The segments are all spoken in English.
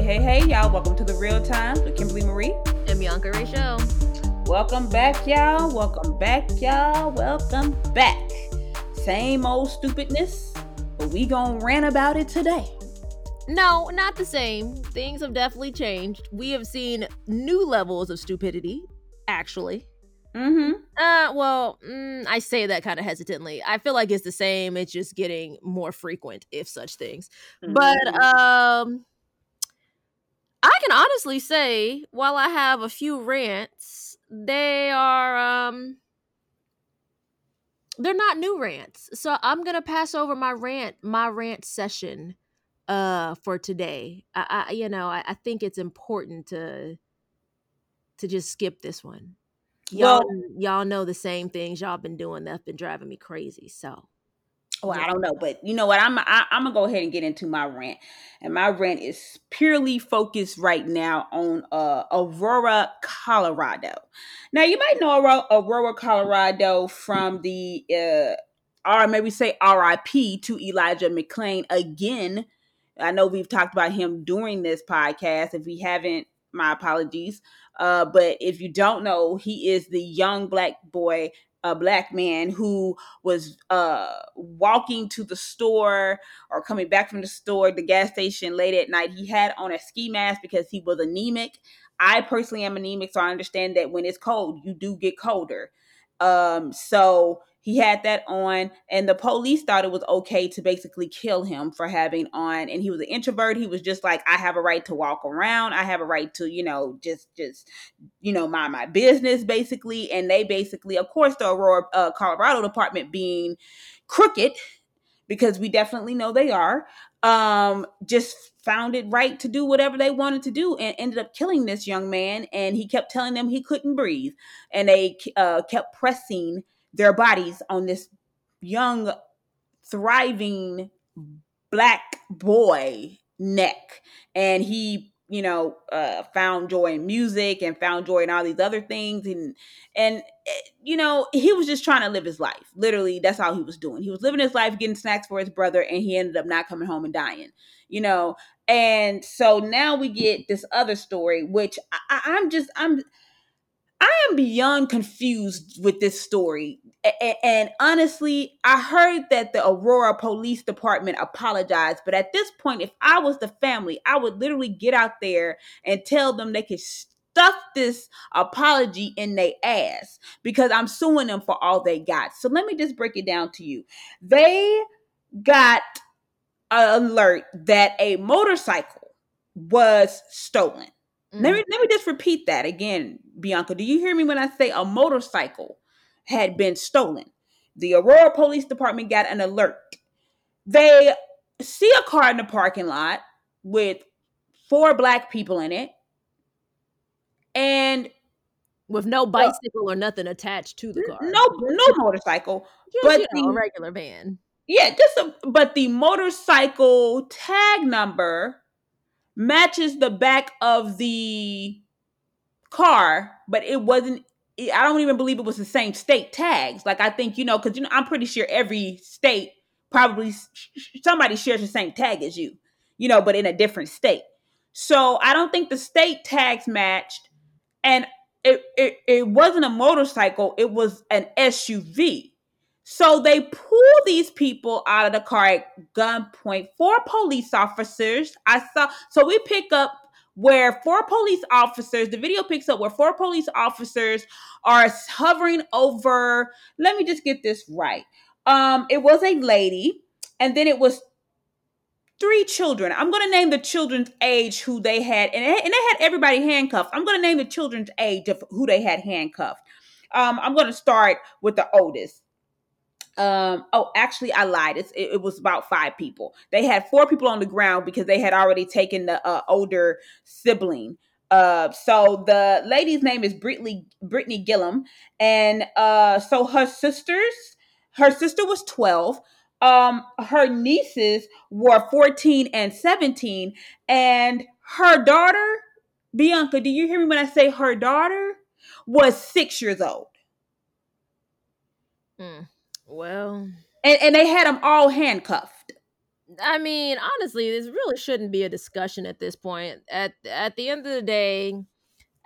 Hey, hey, hey, y'all. Welcome to the Real Times with Kimberly Marie and Bianca Ray Show. Welcome back, y'all. Welcome back, y'all. Welcome back. Same old stupidness, but we gonna rant about it today. No, not the same. Things have definitely changed. We have seen new levels of stupidity, actually. Mm-hmm. Uh, well, mm, I say that kind of hesitantly. I feel like it's the same. It's just getting more frequent, if such things. Mm-hmm. But um, I can honestly say, while I have a few rants, they are um, they're not new rants. So I'm gonna pass over my rant, my rant session, uh, for today. I, I you know, I, I think it's important to to just skip this one y'all well, y'all know the same things y'all been doing that's been driving me crazy. So well, I don't know, but you know what? I'm I, am i am gonna go ahead and get into my rant, and my rant is purely focused right now on uh, Aurora, Colorado. Now, you might know Aurora, Aurora Colorado from the uh, or maybe say R.I.P. to Elijah McClain again. I know we've talked about him during this podcast. If we haven't, my apologies. Uh, but if you don't know, he is the young black boy, a black man who was uh, walking to the store or coming back from the store, the gas station late at night. He had on a ski mask because he was anemic. I personally am anemic, so I understand that when it's cold, you do get colder. Um, so he had that on and the police thought it was okay to basically kill him for having on and he was an introvert. He was just like i have a right to walk around. I have a right to you know just just you know mind my business basically. And they basically of course the aurora uh, colorado department being crooked because we definitely know they are um just found it right to do whatever they wanted to do and ended up killing this young man. And he kept telling them he couldn't breathe. And they uh, kept pressing their bodies on this young, thriving black boy neck. And he, you know, uh, found joy in music and found joy in all these other things. And, and, eh, you know, he was just trying to live his life. Literally, that's all he was doing. He was living his life, getting snacks for his brother, and he ended up not coming home and dying, you know. And so now we get this other story, which I, I'm just, I'm, I am beyond confused with this story. And, honestly, I heard that the Aurora Police Department apologized. But at this point, if I was the family, I would literally get out there and tell them they could stuff this apology in their ass because I'm suing them for all they got. So let me just break it down to you. They got an alert that a motorcycle was stolen Mm. Let me let me just repeat that again, Bianca. Do you hear me when I say a motorcycle had been stolen? The Aurora Police Department got an alert. They see a car in the parking lot with four black people in it, and with no bicycle or nothing attached to the car. No, no motorcycle, just, but you know, the, a regular van. Yeah, just a, but the motorcycle tag number matches the back of the car, but it wasn't. I don't even believe it was the same state tags. Like I think you know, because you know, I'm pretty sure every state probably somebody shares the same tag as you, you know, but in a different state. So I don't think the state tags matched, and it it, it wasn't a motorcycle; it was an SUV. So they pull these people out of the car at gunpoint. Four police officers. I saw. So we pick up where four police officers. The video picks up where four police officers are hovering over. Let me just get this right. Um, it was a lady, and then it was three children. I'm going to name the children's age who they had, and, and they had everybody handcuffed. I'm going to name the children's age of who they had handcuffed. Um, I'm going to start with the oldest. Um, oh, actually, I lied. It, it, was about five people. They had four people on the ground because they had already taken the uh, older sibling. Uh, so the lady's name is Brittany Brittany Gilliam, and uh, so her sisters, her sister was twelve. Um, her nieces were fourteen and seventeen, and her daughter, Bianca. Do you hear me when I say her daughter was six years old? Hmm. Well, and, and they had them all handcuffed. I mean, honestly, this really shouldn't be a discussion at this point. At at the end of the day,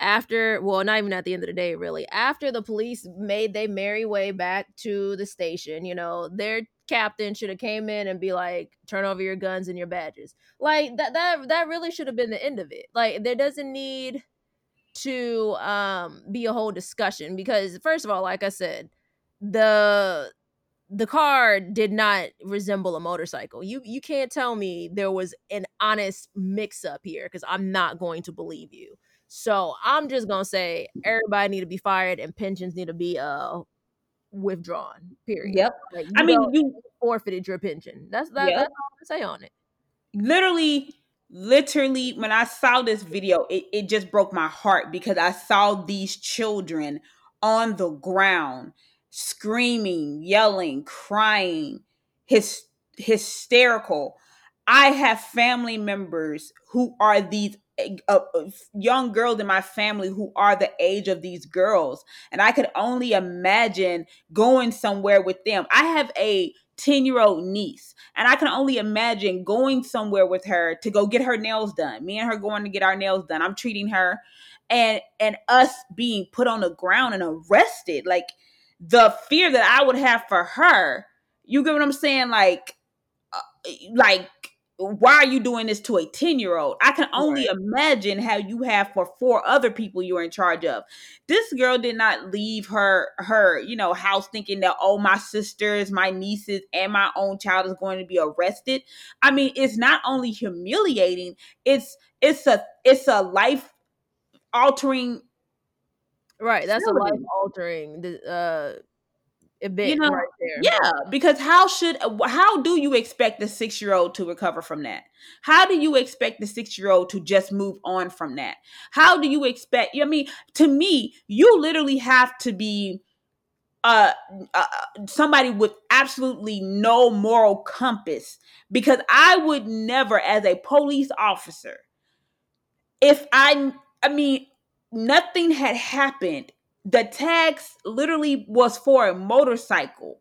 after well, not even at the end of the day, really. After the police made they merry way back to the station, you know, their captain should have came in and be like, "Turn over your guns and your badges." Like that that that really should have been the end of it. Like there doesn't need to um be a whole discussion because first of all, like I said, the the car did not resemble a motorcycle. You you can't tell me there was an honest mix up here because I'm not going to believe you. So I'm just gonna say everybody need to be fired and pensions need to be uh withdrawn. Period. Yep. Like, I mean, you forfeited your pension. That's that, Yep. that's all I'm say on it. literally literally when i saw this video it, it just broke my heart because i saw these children on the ground screaming yelling crying hys- hysterical. I have family members who are these uh, uh, young girls in my family who are the age of these girls and i could only imagine going somewhere with them. I have a 10 year old niece and i can only imagine going somewhere with her to go get her nails done. Me and her going to get our nails done. I'm treating her and and us being put on the ground and arrested like the fear that i would have for her. You get what i'm saying? Like uh, like why are you doing this to a 10 year old i can only Right. imagine how you have for four other people you're in charge of. This girl did not leave her her you know house thinking that oh my sisters my nieces and my own child is going to be arrested. I mean it's not only humiliating it's it's a it's a life altering Right. That's a life altering uh event know, right there. Yeah, because how should how do you expect the six year old to recover from that? How do you expect the six year old to just move on from that? How do you expect? I mean, to me, you literally have to be uh, uh somebody with absolutely no moral compass because I would never, as a police officer, if I, I mean, nothing had happened. The tax literally was for a motorcycle.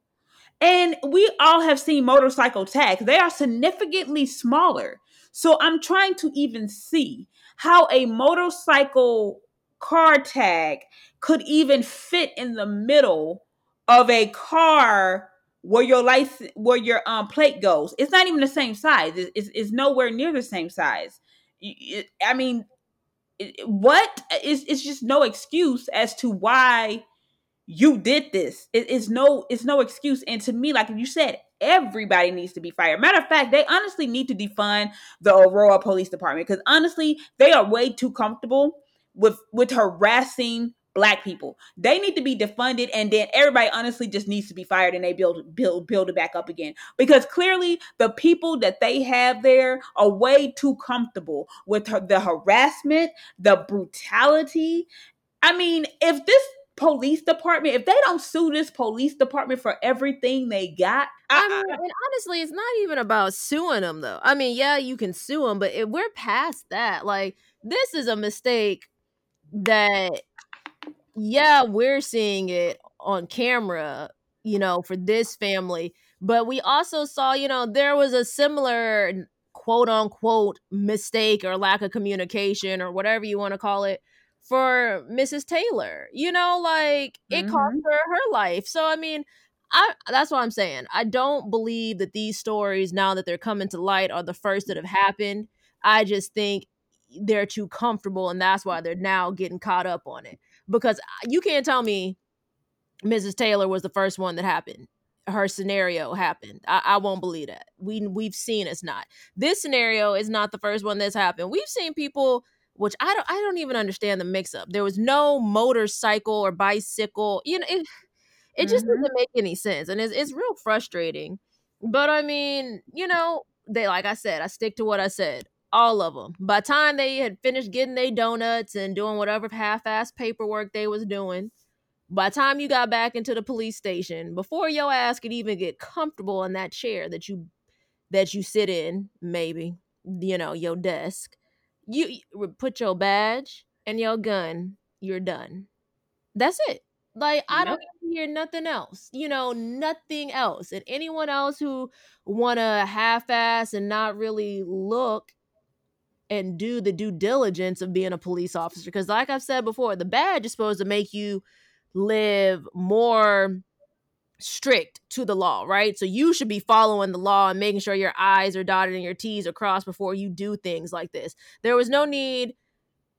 And we all have seen motorcycle tags. They are significantly smaller. So I'm trying to even see how a motorcycle car tag could even fit in the middle of a car where your license where your um plate goes. It's not even the same size. It's, it's, it's nowhere near the same size. i mean, what is it's just no excuse as to why you did this. It- it's no it's no excuse. And to me, like you said, everybody needs to be fired. Matter of fact, they honestly need to defund the Aurora Police Department because honestly, they are way too comfortable with with harassing black people. They need to be defunded and then everybody honestly just needs to be fired and they build build build it back up again. Because clearly the people that they have there are way too comfortable with her, the harassment, the brutality. I mean, if this police department, if they don't sue this police department for everything they got, I I, mean, and honestly, it's not even about suing them though. I mean, yeah, you can sue them, but if we're past that. Like, this is a mistake that, yeah, we're seeing it on camera, you know, for this family, but we also saw, you know, there was a similar quote unquote mistake or lack of communication or whatever you want to call it for Mrs. Taylor. You know, like it cost mm-hmm. her her life. So I mean, I that's what I'm saying. I don't believe that these stories now that they're coming to light are the first that have happened. I just think they're too comfortable and that's why they're now getting caught up on it. Because you can't tell me Mrs. Taylor was the first one that happened. Her scenario happened. I, I won't believe that. We we've seen it's not. This scenario is not the first one that's happened. We've seen people which I don't I don't even understand the mix up. There was no motorcycle or bicycle. You know, it, it just Mhm. doesn't make any sense. And it's it's real frustrating. But I mean, you know, they like I said, I stick to what I said. All of them. By the time they had finished getting their donuts and doing whatever half-ass paperwork they was doing, by the time you got back into the police station, before your ass could even get comfortable in that chair that you that you sit in, maybe, you know, your desk, you, you put your badge and your gun, you're done. That's it. Like I don't hear nothing else. You know, nothing else. And anyone else who wanna half ass and not really look and do the due diligence of being a police officer. Because like I've said before, the badge is supposed to make you live more strict to the law, right? So you should be following the law and making sure your I's are dotted and your T's are crossed before you do things like this. There was no need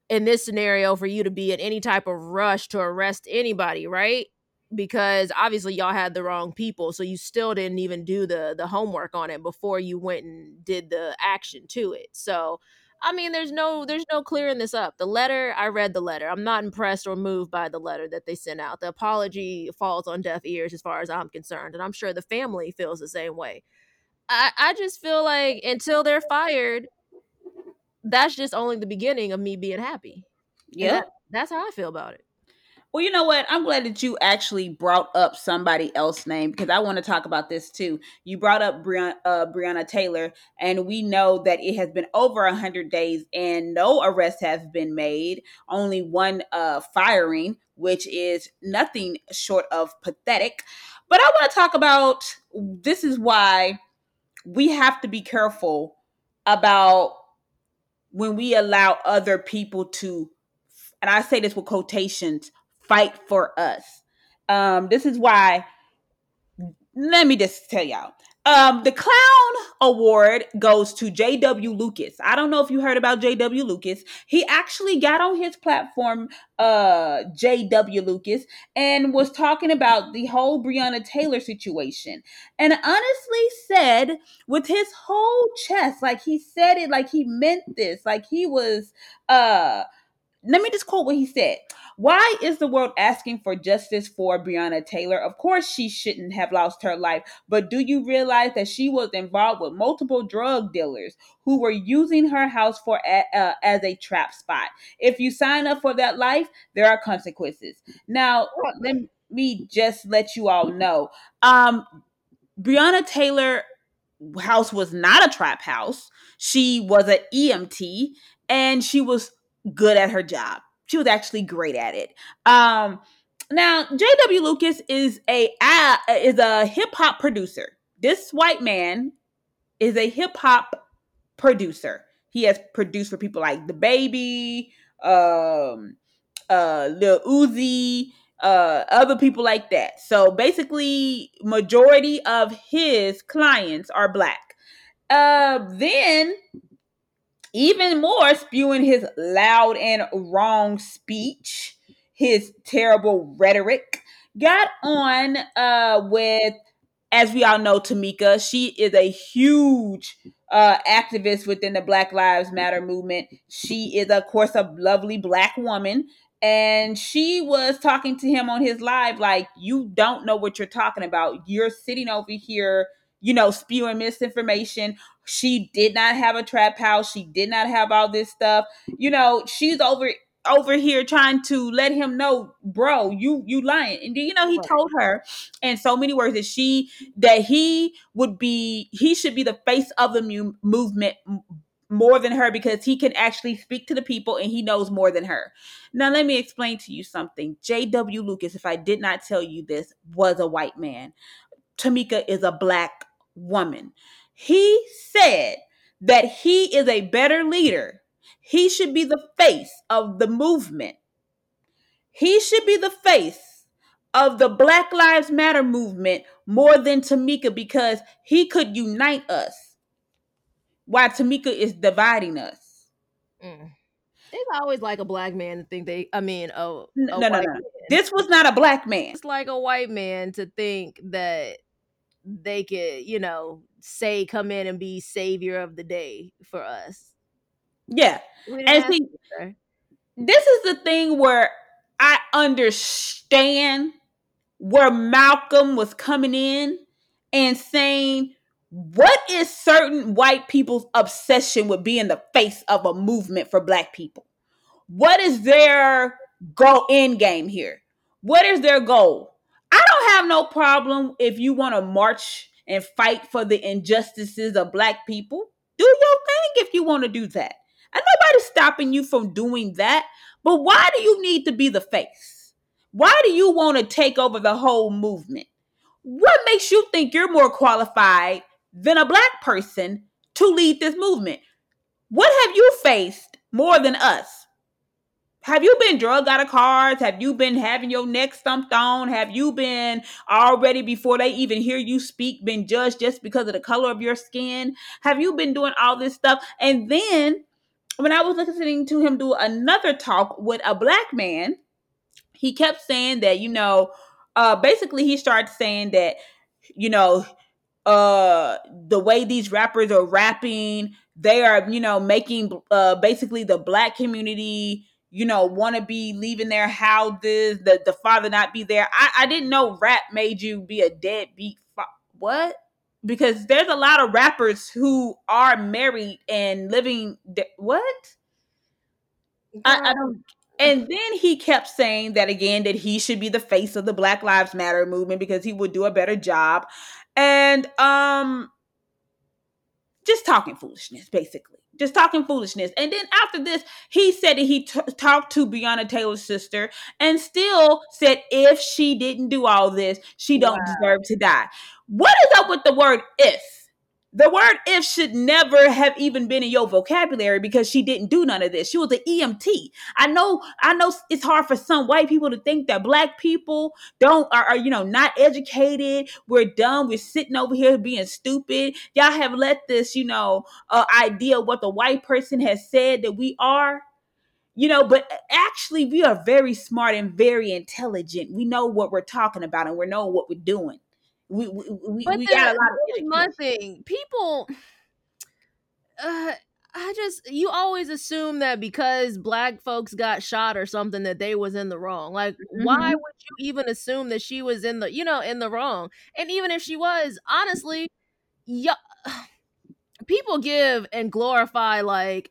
in this scenario for you to be in any type of rush to arrest anybody, right? Because obviously y'all had the wrong people, so you still didn't even do the the homework on it before you went and did the action to it. So I mean, there's no there's no clearing this up. The letter, I read the letter. I'm not impressed or moved by the letter that they sent out. The apology falls on deaf ears as far as I'm concerned, and I'm sure the family feels the same way. I I just feel like until they're fired, that's just only the beginning of me being happy. Yeah. That, that's how I feel about it. Well, you know what? I'm glad that you actually brought up somebody else's name because I want to talk about this too. You brought up uh, Breonna Taylor, and we know that it has been over 100 days and no arrests have been made, only one uh, firing, which is nothing short of pathetic. But I want to talk about this is why we have to be careful about when we allow other people to, and I say this with quotations, fight for us. Um, this is why. Let me just tell y'all. Um, the clown award goes to J.W. Lucas. I don't know if you heard about J.W. Lucas. He actually got on his platform, uh, J.W. Lucas, and was talking about the whole Breonna Taylor situation. And honestly said with his whole chest, like he said it like he meant this, like he was uh let me just quote what he said. Why is the world asking for justice for Breonna Taylor? Of course, she shouldn't have lost her life, but do you realize that she was involved with multiple drug dealers who were using her house for uh, as a trap spot? If you sign up for that life, there are consequences. Now, let me just let you all know. Um, Breonna Taylor house was not a trap house. She was an EMT and she was good at her job. She was actually great at it. Um, now, J.W. Lucas is a uh, is a hip hop producer. This white man is a hip hop producer. He has produced for people like DaBaby, um, uh, Lil Uzi, uh, other people like that. So basically, majority of his clients are black. Uh, then even more spewing his loud and wrong speech, his terrible rhetoric, got on uh, with, as we all know, Tamika. She is a huge uh, activist within the Black Lives Matter movement. She is, of course, a lovely black woman. And she was talking to him on his live, like, you don't know what you're talking about. You're sitting over here you know, spewing misinformation. She did not have a trap house. She did not have all this stuff. You know, she's over over here trying to let him know, bro, you you lying. And you know, he right. told her in so many words that she that he would be he should be the face of the mu- movement more than her because he can actually speak to the people and he knows more than her. Now let me explain to you something. J.W. Lucas, if I did not tell you this, was a white man. Tamika is a black woman. He said that he is a better leader. He should be the face of the movement. He should be the face of the Black Lives Matter movement more than Tamika because he could unite us while Tamika is dividing us. Mm. It's always like a black man to think they, I mean, oh, no, no, no, no. This was not a black man. It's like a white man to think that they could, you know, say come in and be savior of the day for us. Yeah. And see, this is the thing where I understand where Malcolm was coming in and saying, what is certain white people's obsession with being the face of a movement for black people? What is their goal end game here? What is their goal? Have no problem if you want to march and fight for the injustices of black people. Do your thing if you want to do that. And nobody's stopping you from doing that. But why do you need to be the face? Why do you want to take over the whole movement? What makes you think you're more qualified than a black person to lead this movement? What have you faced more than us? Have you been drug out of cars? Have you been having your neck stumped on? Have you been already before they even hear you speak, been judged just because of the color of your skin? Have you been doing all this stuff? And then when I was listening to him do another talk with a black man, he kept saying that, you know, uh basically he started saying that, you know, uh the way these rappers are rapping, they are, you know, making uh basically the black community you know, want to be leaving their houses, the, the father not be there. I, I didn't know rap made you be a deadbeat. Fa- what? Because there's a lot of rappers who are married and living. De- what? I, I don't. And then he kept saying that again that he should be the face of the Black Lives Matter movement because he would do a better job. And um just talking foolishness basically just talking foolishness. And then after this, he said that he t- talked to Breonna Taylor's sister and still said if she didn't do all this, she don't wow. deserve to die. What is up with the word if? The word if should never have even been in your vocabulary because she didn't do none of this. She was an EMT. I know, I know it's hard for some white people to think that black people don't are, are you know not educated. We're dumb. We're sitting over here being stupid. Y'all have let this, you know, uh, idea what the white person has said that we are you know but actually we are very smart and very intelligent we know what we're talking about and we know what we're doing we we, we, we got a lot of one thing. People uh I just you always assume that because black folks got shot or something that they was in the wrong. Like mm-hmm. why would you even assume that she was in the you know in the wrong? And even if she was, honestly, yeah people give and glorify like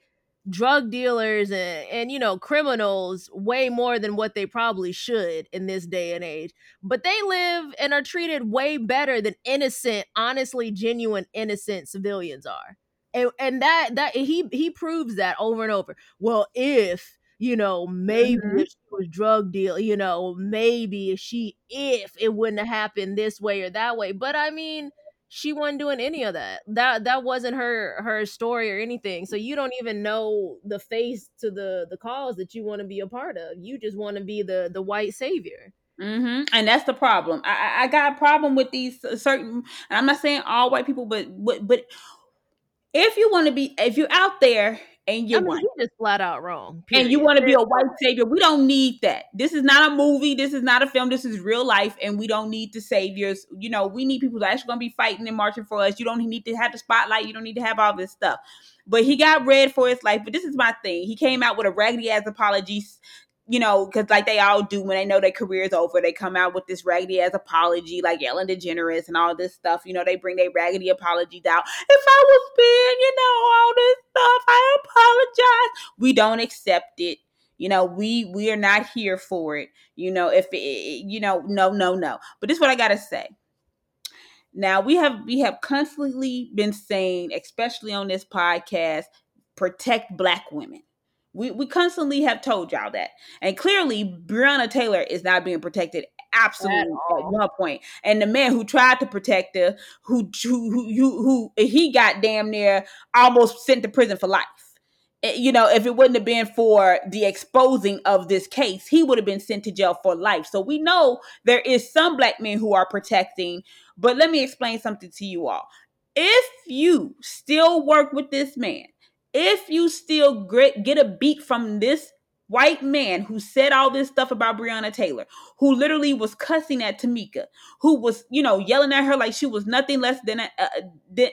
drug dealers and, and you know criminals way more than what they probably should in this day and age. But they live and are treated way better than innocent honestly genuine innocent civilians are. And and that that he he proves that over and over. Well if you know maybe mm-hmm. she was drug deal you know maybe if she if it wouldn't have happened this way or that way. But i mean she wasn't doing any of that. That that wasn't her her story or anything. So you don't even know the face to the the cause that you want to be a part of. You just want to be the the white savior. Mm-hmm. And that's the problem. I, I got a problem with these certain. And I'm not saying all white people, but but but if you want to be, if you're out there and you I mean, want. just flat out wrong. Period. And you want to be a white savior. We don't need that. This is not a movie. This is not a film. This is real life, and we don't need the saviors. You know, we need people that actually going to be fighting and marching for us. You don't need to have the spotlight. You don't need to have all this stuff. But he got red for his life. But this is my thing. He came out with a raggedy ass apology you know, because like they all do when they know their career is over, they come out with this raggedy ass apology, like Ellen DeGeneres and all this stuff. You know, they bring their raggedy apologies out. If I was being, you know, all this stuff, I apologize. We don't accept it. You know, we we are not here for it. You know, if it, you know, no, no, no. But this is what I gotta say. Now we have we have constantly been saying, especially on this podcast, protect black women we, we constantly have told y'all that. And clearly, Breonna Taylor is not being protected absolutely at one point. And the man who tried to protect her, who who who who, who he got damn near almost sent to prison for life. Eh, you know, if it wouldn't have been for the exposing of this case, he would have been sent to jail for life. So we know there is some black men who are protecting. But let me explain something to you all. If you still work with this man, if you still get a beat from this white man who said all this stuff about Breonna Taylor, who literally was cussing at Tamika, who was, you know, yelling at her like she was nothing less than, a, than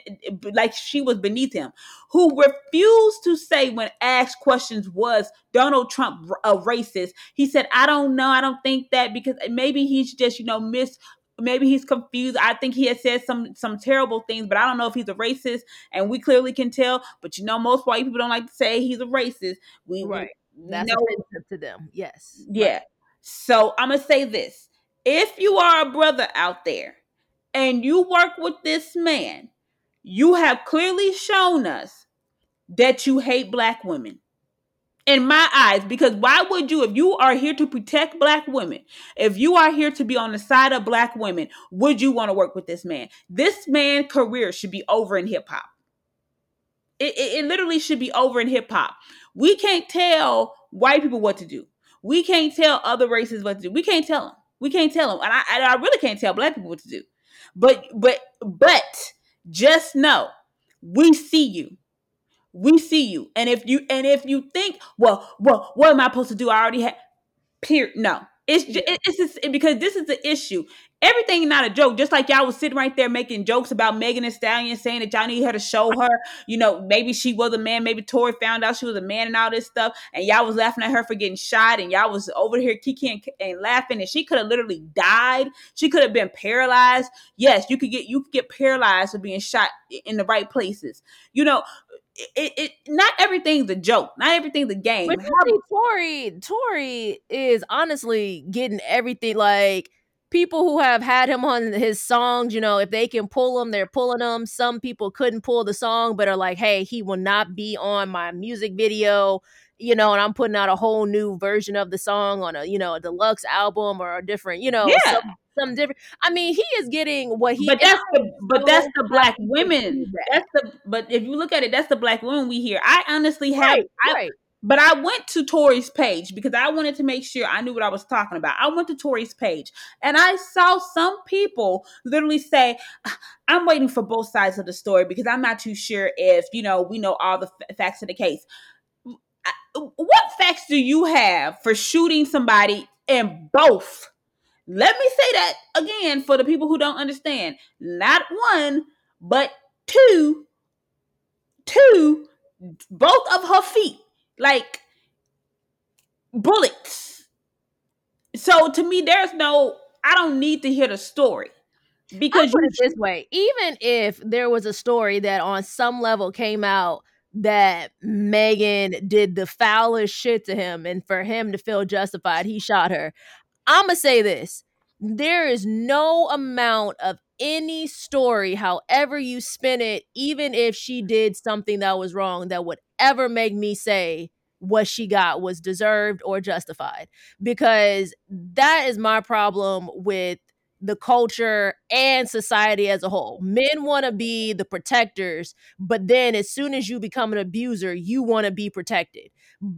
like she was beneath him, who refused to say when asked questions was Donald Trump a racist. He said, I don't know. I don't think that because maybe he's just, you know, miss maybe he's confused. I think he has said some some terrible things, but I don't know if he's a racist, and we clearly can tell. But you know, most white people don't like to say he's a racist. We right. We, That's know, offensive to them. Yes. Yeah. Right. So I'm gonna say this: if you are a brother out there and you work with this man, you have clearly shown us that you hate black women. In my eyes because why would you if you are here to protect black women if you are here to be on the side of black women would you want to work with this man? This man career should be over in hip-hop it, it, it literally should be over in hip-hop we can't tell white people what to do. We can't tell other races what to do. We can't tell them we can't tell them and i, and I really can't tell black people what to do. But but but just know we see you we see you. And if you and if you think, well, well, what am I supposed to do? I already have period. No. It's just, it's just because this is the issue. Everything not a joke. Just like y'all was sitting right there making jokes about Megan Thee Stallion, saying that y'all need her to show her, you know, maybe she was a man, maybe Tory found out she was a man and all this stuff, and y'all was laughing at her for getting shot, and y'all was over here kicking and laughing, and she could have literally died. She could have been paralyzed. Yes, you could get you could get paralyzed for being shot in the right places. You know, it, it not everything's a joke. Not everything's a game. But Tori, Tory is honestly getting everything. Like people who have had him on his songs, you know, if they can pull them, they're pulling them. Some people couldn't pull the song, but are like, hey, he will not be on my music video. You know, and I'm putting out a whole new version of the song on a, you know, a deluxe album or a different, you know, yeah. some, something different. I mean, he is getting what he. But that's the but that's the black women. That's the but if you look at it, that's the black women we hear. I honestly have. Right, I, right. But I went to Tory's page because I wanted to make sure I knew what I was talking about. I went to Tory's page and I saw some people literally say, ah, I'm waiting for both sides of the story because I'm not too sure if, you know, we know all the f- facts of the case. What facts do you have for shooting somebody in both let me say that again for the people who don't understand. Not one, but two, two, both of her feet, like bullets. So to me, there's no, I don't need to hear the story. Because put it this way, even if there was a story that on some level came out that Megan did the foulest shit to him, and for him to feel justified, he shot her. I'm gonna say this: there is no amount of any story, however you spin it, even if she did something that was wrong, that would ever make me say what she got was deserved or justified. Because that is my problem with the culture and society as a whole. Men want to be the protectors, but then as soon as you become an abuser, you want to be protected.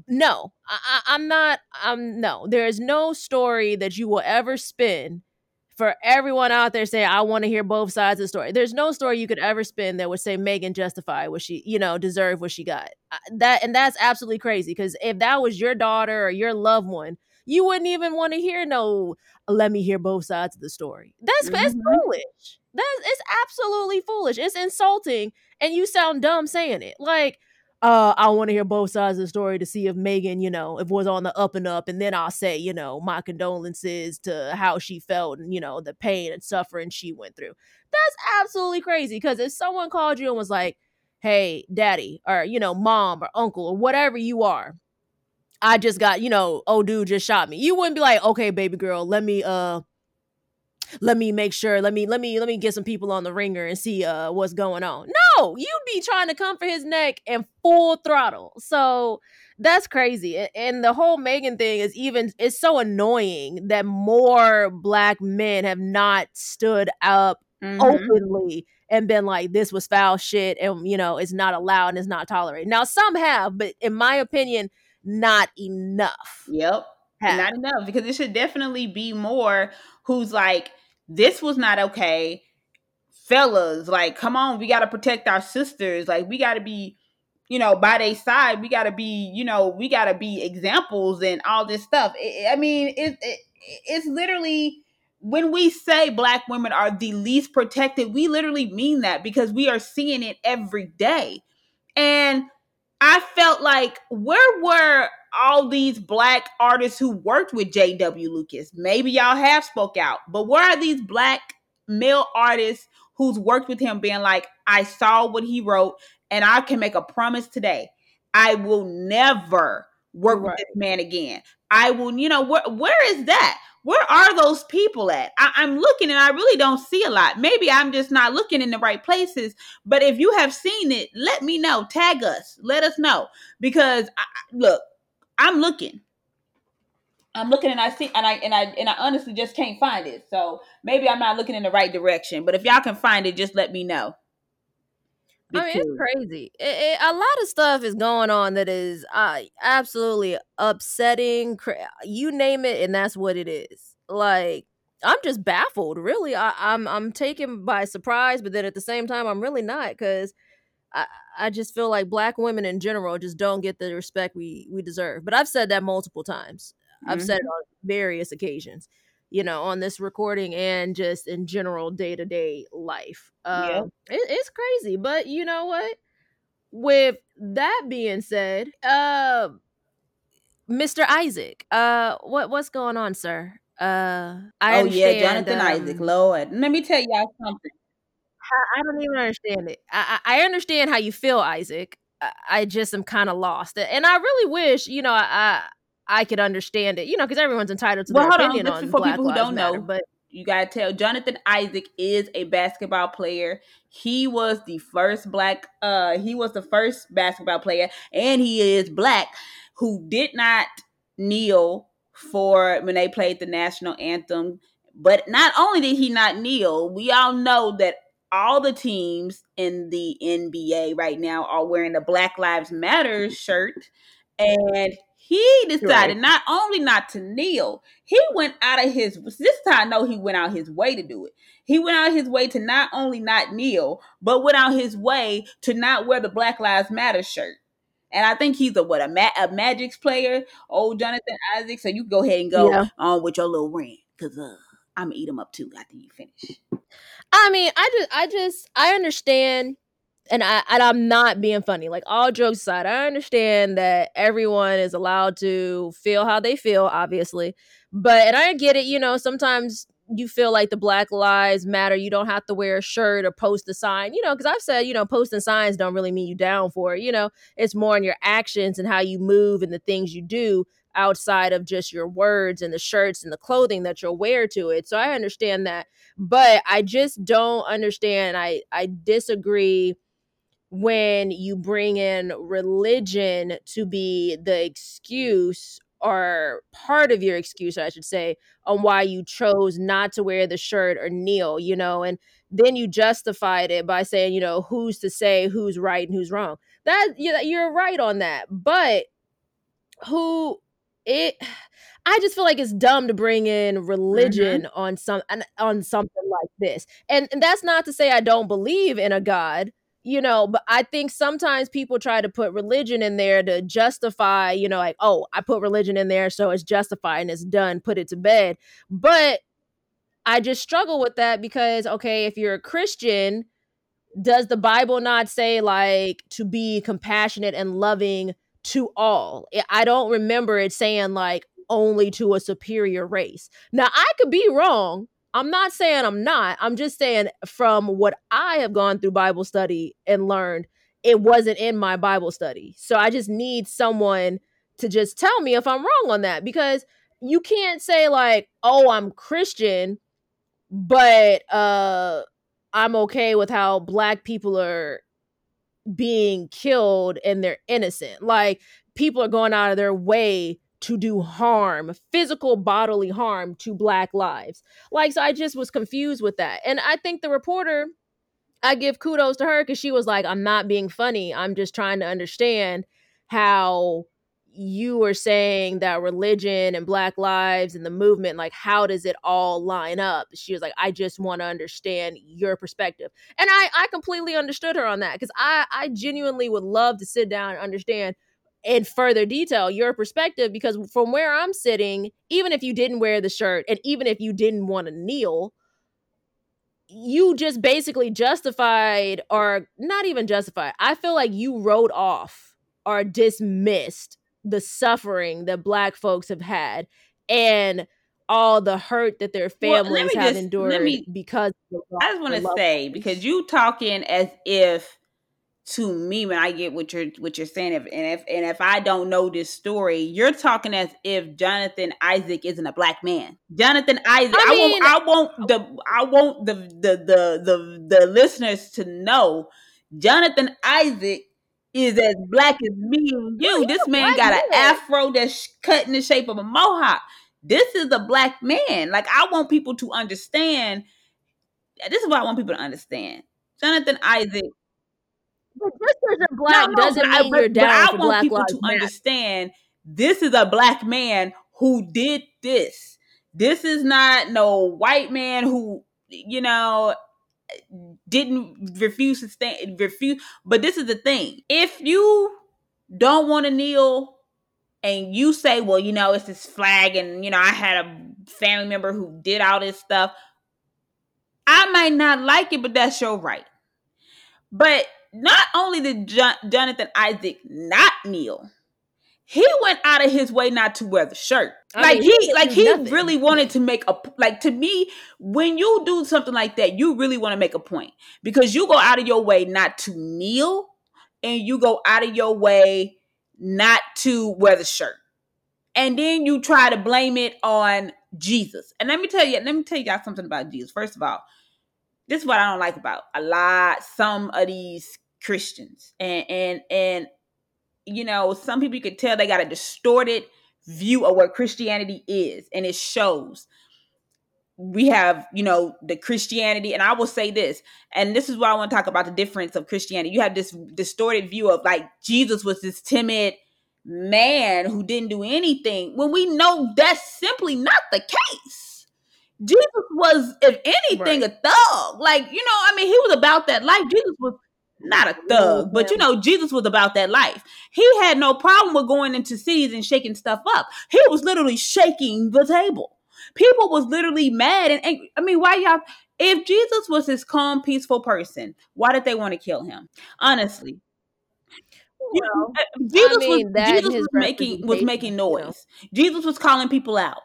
No, I, am not. I'm no. There is no story that you will ever spin for everyone out there saying I want to hear both sides of the story. There's no story you could ever spin that would say Megan justified what she, you know, deserved what she got. That and that's absolutely crazy because if that was your daughter or your loved one, you wouldn't even want to hear no let me hear both sides of the story. That's mm-hmm. that's foolish. That's it's absolutely foolish. It's insulting, and you sound dumb saying it. Like, uh, I want to hear both sides of the story to see if Megan, you know, if was on the up and up, and then I'll say, you know, my condolences to how she felt and you know the pain and suffering she went through. That's absolutely crazy. Because if someone called you and was like, "Hey, daddy," or you know, mom or uncle or whatever you are, I just got, you know, oh dude just shot me. You wouldn't be like, okay, baby girl, let me uh let me make sure, let me let me let me get some people on the ringer and see uh what's going on. No, you'd be trying to come for his neck and full throttle. So that's crazy. And the whole Megan thing is even it's so annoying that more black men have not stood up mm-hmm. openly and been like this was foul shit and you know it's not allowed and it's not tolerated. Now some have, but in my opinion, not enough. Yep. Not enough because it should definitely be more who's like, this was not okay. Fellas, like, come on, we got to protect our sisters. Like, we got to be, you know, by their side. We got to be, you know, we got to be examples and all this stuff. It, I mean, it, it, it's literally when we say black women are the least protected, we literally mean that because we are seeing it every day. And I felt like where were all these black artists who worked with J.W. Lucas? Maybe y'all have spoke out, but where are these black male artists who's worked with him being like, I saw what he wrote and I can make a promise today. I will never work right. with this man again. I will, you know, where where is that? Where are those people at? I, am looking and I really don't see a lot. Maybe I'm just not looking in the right places. But if you have seen it, let me know. Tag us. Let us know. Because I, look, I'm looking. I'm looking and I see and I and I and I honestly just can't find it. So maybe I'm not looking in the right direction. But if y'all can find it, just let me know. I mean, it's crazy. It, it, a lot of stuff is going on that is uh, absolutely upsetting. You name it, and that's what it is. Like I'm just baffled. Really, I, I'm I'm taken by surprise, but then at the same time, I'm really not because I I just feel like black women in general just don't get the respect we we deserve. But I've said that multiple times. Mm-hmm. I've said it on various occasions you know, on this recording and just in general day to day life. Um, yeah. It, it's crazy, but you know what? With that being said, uh, Mr. Isaac, uh, what what's going on, sir? Uh, I oh yeah, Jonathan um, Isaac, Lord, let me tell y'all something. I, I don't even understand it. I, I understand how you feel, Isaac. I, I just am kind of lost, and I really wish, you know, I I could understand it, you know, because everyone's entitled to well, their opinion on, on for Black people who don't Matter, know. But you gotta tell Jonathan Isaac is a basketball player. He was the first black. Uh, he was the first basketball player, and he is black who did not kneel for when they played the national anthem. But not only did he not kneel, we all know that all the teams in the NBA right now are wearing the Black Lives Matter shirt, and he decided right. not only not to kneel, he went out of his this time I know he went out his way to do it. He went out his way to not only not kneel, but went out his way to not wear the Black Lives Matter shirt. And I think he's a what a, Ma- a Magic's player, old Jonathan Isaac. So you go ahead and go yeah. on with your little rant because uh, I'm gonna eat him up too after you finish. I mean, I just, I just, I understand and I and I'm not being funny. Like all jokes aside, I understand that everyone is allowed to feel how they feel, obviously. But and I get it, you know, sometimes you feel like the black lives matter. You don't have to wear a shirt or post a sign you know because i've said you know posting signs don't really mean you down for it you know. It's more in your actions and how you move and the things you do outside of just your words and the shirts and the clothing that you'll wear to it. So i understand that. But i just don't understand. I i disagree when you bring in religion to be the excuse or part of your excuse, I should say, on why you chose not to wear the shirt or kneel, you know, and then you justified it by saying, you know, who's to say who's right and who's wrong. That you're right on that, but who it I just feel like it's dumb to bring in mm-hmm. religion mm-hmm. on some on something like this. And, and that's not to say I don't believe in a God you know but i think sometimes people try to put religion in there to justify you know like oh i put religion in there so it's justified and it's done put it to bed. But i just struggle with that because okay if you're a christian does the bible not say like to be compassionate and loving to all? I don't remember it saying like only to a superior race. Now i could be wrong I'm not saying I'm not. I'm just saying from what I have gone through Bible study and learned, it wasn't in my Bible study. So I just need someone to just tell me if I'm wrong on that because you can't say like, "Oh, I'm Christian, but uh I'm okay with how black people are being killed and they're innocent." Like people are going out of their way to do harm, physical bodily harm to black lives. Like, so I just was confused with that. And I think the reporter, I give kudos to her because she was like, I'm not being funny. I'm just trying to understand how you were saying that religion and black lives and the movement like how does it all line up she was like i just want to understand your perspective and i i completely understood her on that because i i genuinely would love to sit down and understand in further detail your perspective because from where I'm sitting, even if you didn't wear the shirt and even if you didn't want to kneel, you just basically justified or not even justified. I feel like you wrote off or dismissed the suffering that black folks have had and all the hurt that their families well, have just, endured me, because I just want to say because you talking as if to me when I get what you're what you're saying. If and if and if I don't know this story, you're talking as if Jonathan Isaac isn't a black man. Jonathan Isaac. I, mean, I want I want the I want the the the the the listeners to know Jonathan Isaac is as black as me and you. this man got an afro that's cut in the shape of a mohawk. This is a black man. Like I want people to understand. This is what I want people to understand. Jonathan Isaac. But because you're black No, no, doesn't but I- mean but- you're but down I want Black people to Matter. understand. This is a black man who did this. This is not no white man who you know didn't refuse to stand refuse but this is the thing if you don't want to kneel and you say well you know it's this flag and you know i had a family member who did all this stuff i might not like it but that's your right but not only did Jon- jonathan isaac not kneel he went out of his way not to wear the shirt. I like mean, he, like he nothing. really wanted to make a like to me when you do something like that you really want to make a point. Because you go out of your way not to kneel and you go out of your way not to wear the shirt. And then you try to blame it on jesus. And let me tell you let me tell y'all something about jesus. First of all this is what i don't like about a lot some of these christians. And and and you know some people you could tell they got a distorted view of what christianity is and it shows. We have you know the christianity and i will say this and this is why i want to talk about the difference of christianity. You have this distorted view of like jesus was this timid man who didn't do anything when we know that's simply not the case. Jesus was if anything a thug. Like you know i mean he was about that life. Jesus was not a thug mm-hmm. but you know jesus was about that life he had no problem with going into cities and shaking stuff up he was literally shaking the table people was literally mad and angry. I mean, why y'all? If Jesus was this calm, peaceful person, why did they want to kill him? Honestly, You- Well, Jesus mean, was Jesus was making was making you know. noise. Jesus was calling people out.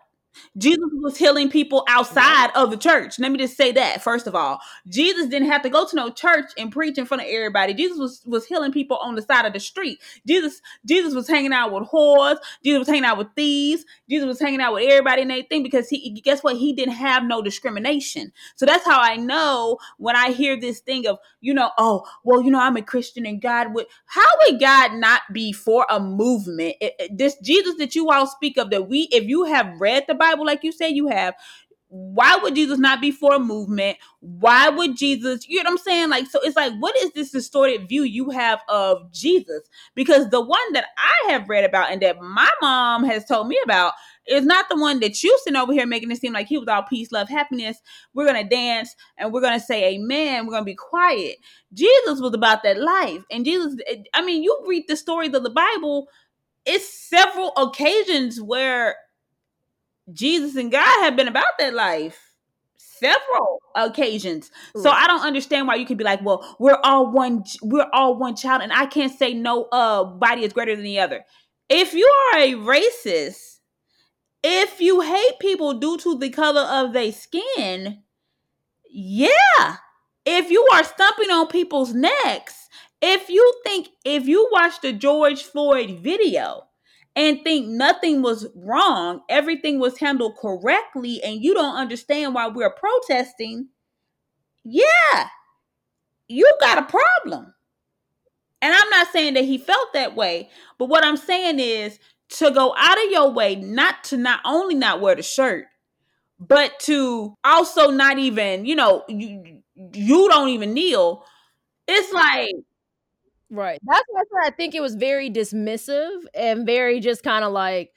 Jesus was healing people outside of the church. Let me just say that first of all, Jesus didn't have to go to no church and preach in front of everybody. Jesus was was healing people on the side of the street. Jesus Jesus was hanging out with whores. Jesus was hanging out with thieves. Jesus was hanging out with everybody and everything because he guess what? He didn't have no discrimination. So that's how I know when I hear this thing of you know, oh well, you know, I'm a Christian and God would. How would God not be for a movement? It- it- this Jesus that you all speak of that we, if you have read the Bible like you say you have, why would Jesus not be for a movement? Why would Jesus, you know what I'm saying? Like, so it's like, what is this distorted view you have of Jesus? Because the one that I have read about and that my mom has told me about is not the one that you sitting over here making it seem like he was all peace, love, happiness. We're gonna dance and we're gonna say amen. We're gonna be quiet. Jesus was about that life. And Jesus, I mean, you read the stories of the Bible, it's several occasions where Jesus and God have been about that life. Several occasions. So I don't understand why you could be like, well, we're all one, we're all one child, and I can't say no uh body is greater than the other. If you are a racist, if you hate people due to the color of their skin, yeah. If you are stumping on people's necks, if you think if you watch the George Floyd video and think nothing was wrong, everything was handled correctly, and you don't understand why we're protesting, yeah, you got a problem. And I'm not saying that he felt that way, but what I'm saying is to go out of your way not to not only not wear the shirt, but to also not even, you know, you you don't even kneel. It's like Right. That's why I think it was very dismissive and very just kind of like,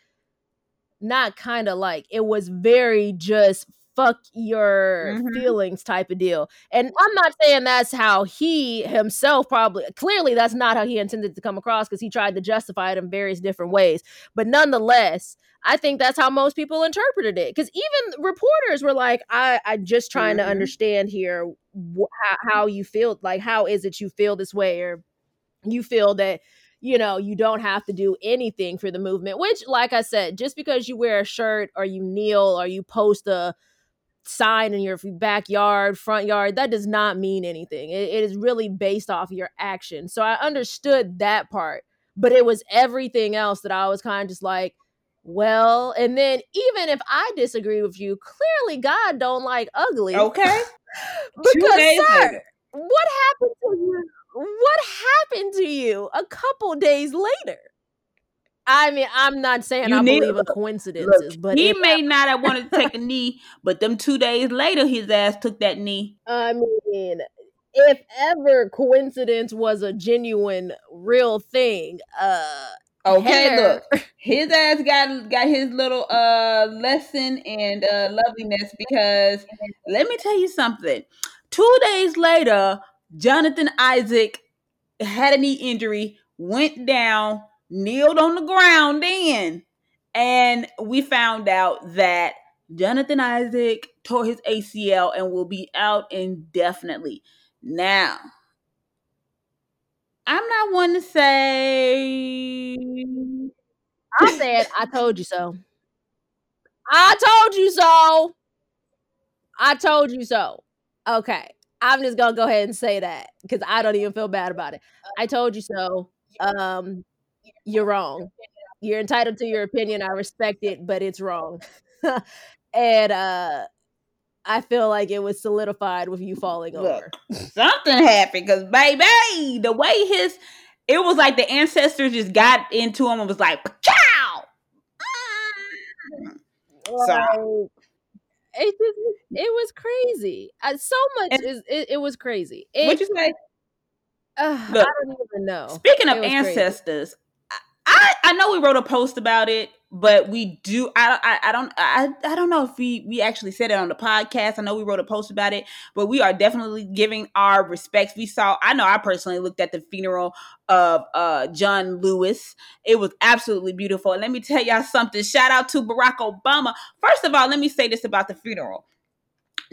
not kind of like, it was very just fuck your Mhm. feelings type of deal. And I'm not saying that's how he himself probably, clearly, that's not how he intended to come across because he tried to justify it in various different ways. But nonetheless, I think that's how most people interpreted it. Because even reporters were like, I, I'm just trying to Mhm. understand here wh- how, how you feel. Like, how is it you feel this way? Or you feel that you know you don't have to do anything for the movement which like i said just because you wear a shirt or you kneel or you post a sign in your backyard front yard that does not mean anything. It, it is really based off your action. So i understood that part but it was everything else that i was kind of just like well and then even if i disagree with you clearly god don't like ugly. Okay. because sir what happened to you what happened to you a couple days later? I mean, I'm not saying you I believe in coincidences, look, but he may not have wanted to take a knee, but them two days later, his ass took that knee. I mean, if ever coincidence was a genuine, real thing, uh, Okay, look, his ass got got his little uh lesson and uh loveliness because let me tell you something. Two days later, Jonathan Isaac had a knee injury, went down, kneeled on the ground then, and we found out that Jonathan Isaac tore his ACL and will be out indefinitely. Now, I'm not one to say. I said, I told you so. I told you so. I told you so. Okay. I'm just gonna go ahead and say that because I don't even feel bad about it. I told you so. Um, you're wrong. You're entitled to your opinion. I respect it, but it's wrong. and uh I feel like it was solidified with you falling Look, over. Something happened because baby, the way his it was like the ancestors just got into him and was like, "Chow." So it just it was crazy. Uh, so much and, is it, it, was crazy. It, what you say? Uh, Look, I don't even know. Speaking of ancestors, I, I know we wrote a post about it, but we do. I, I, I don't I, I don't know if we we actually said it on the podcast. I know we wrote a post about it, but we are definitely giving our respects. We saw. I know I personally looked at the funeral of uh, John Lewis. It was absolutely beautiful. Let me tell y'all something. Shout out to Barack Obama. First of all, let me say this about the funeral.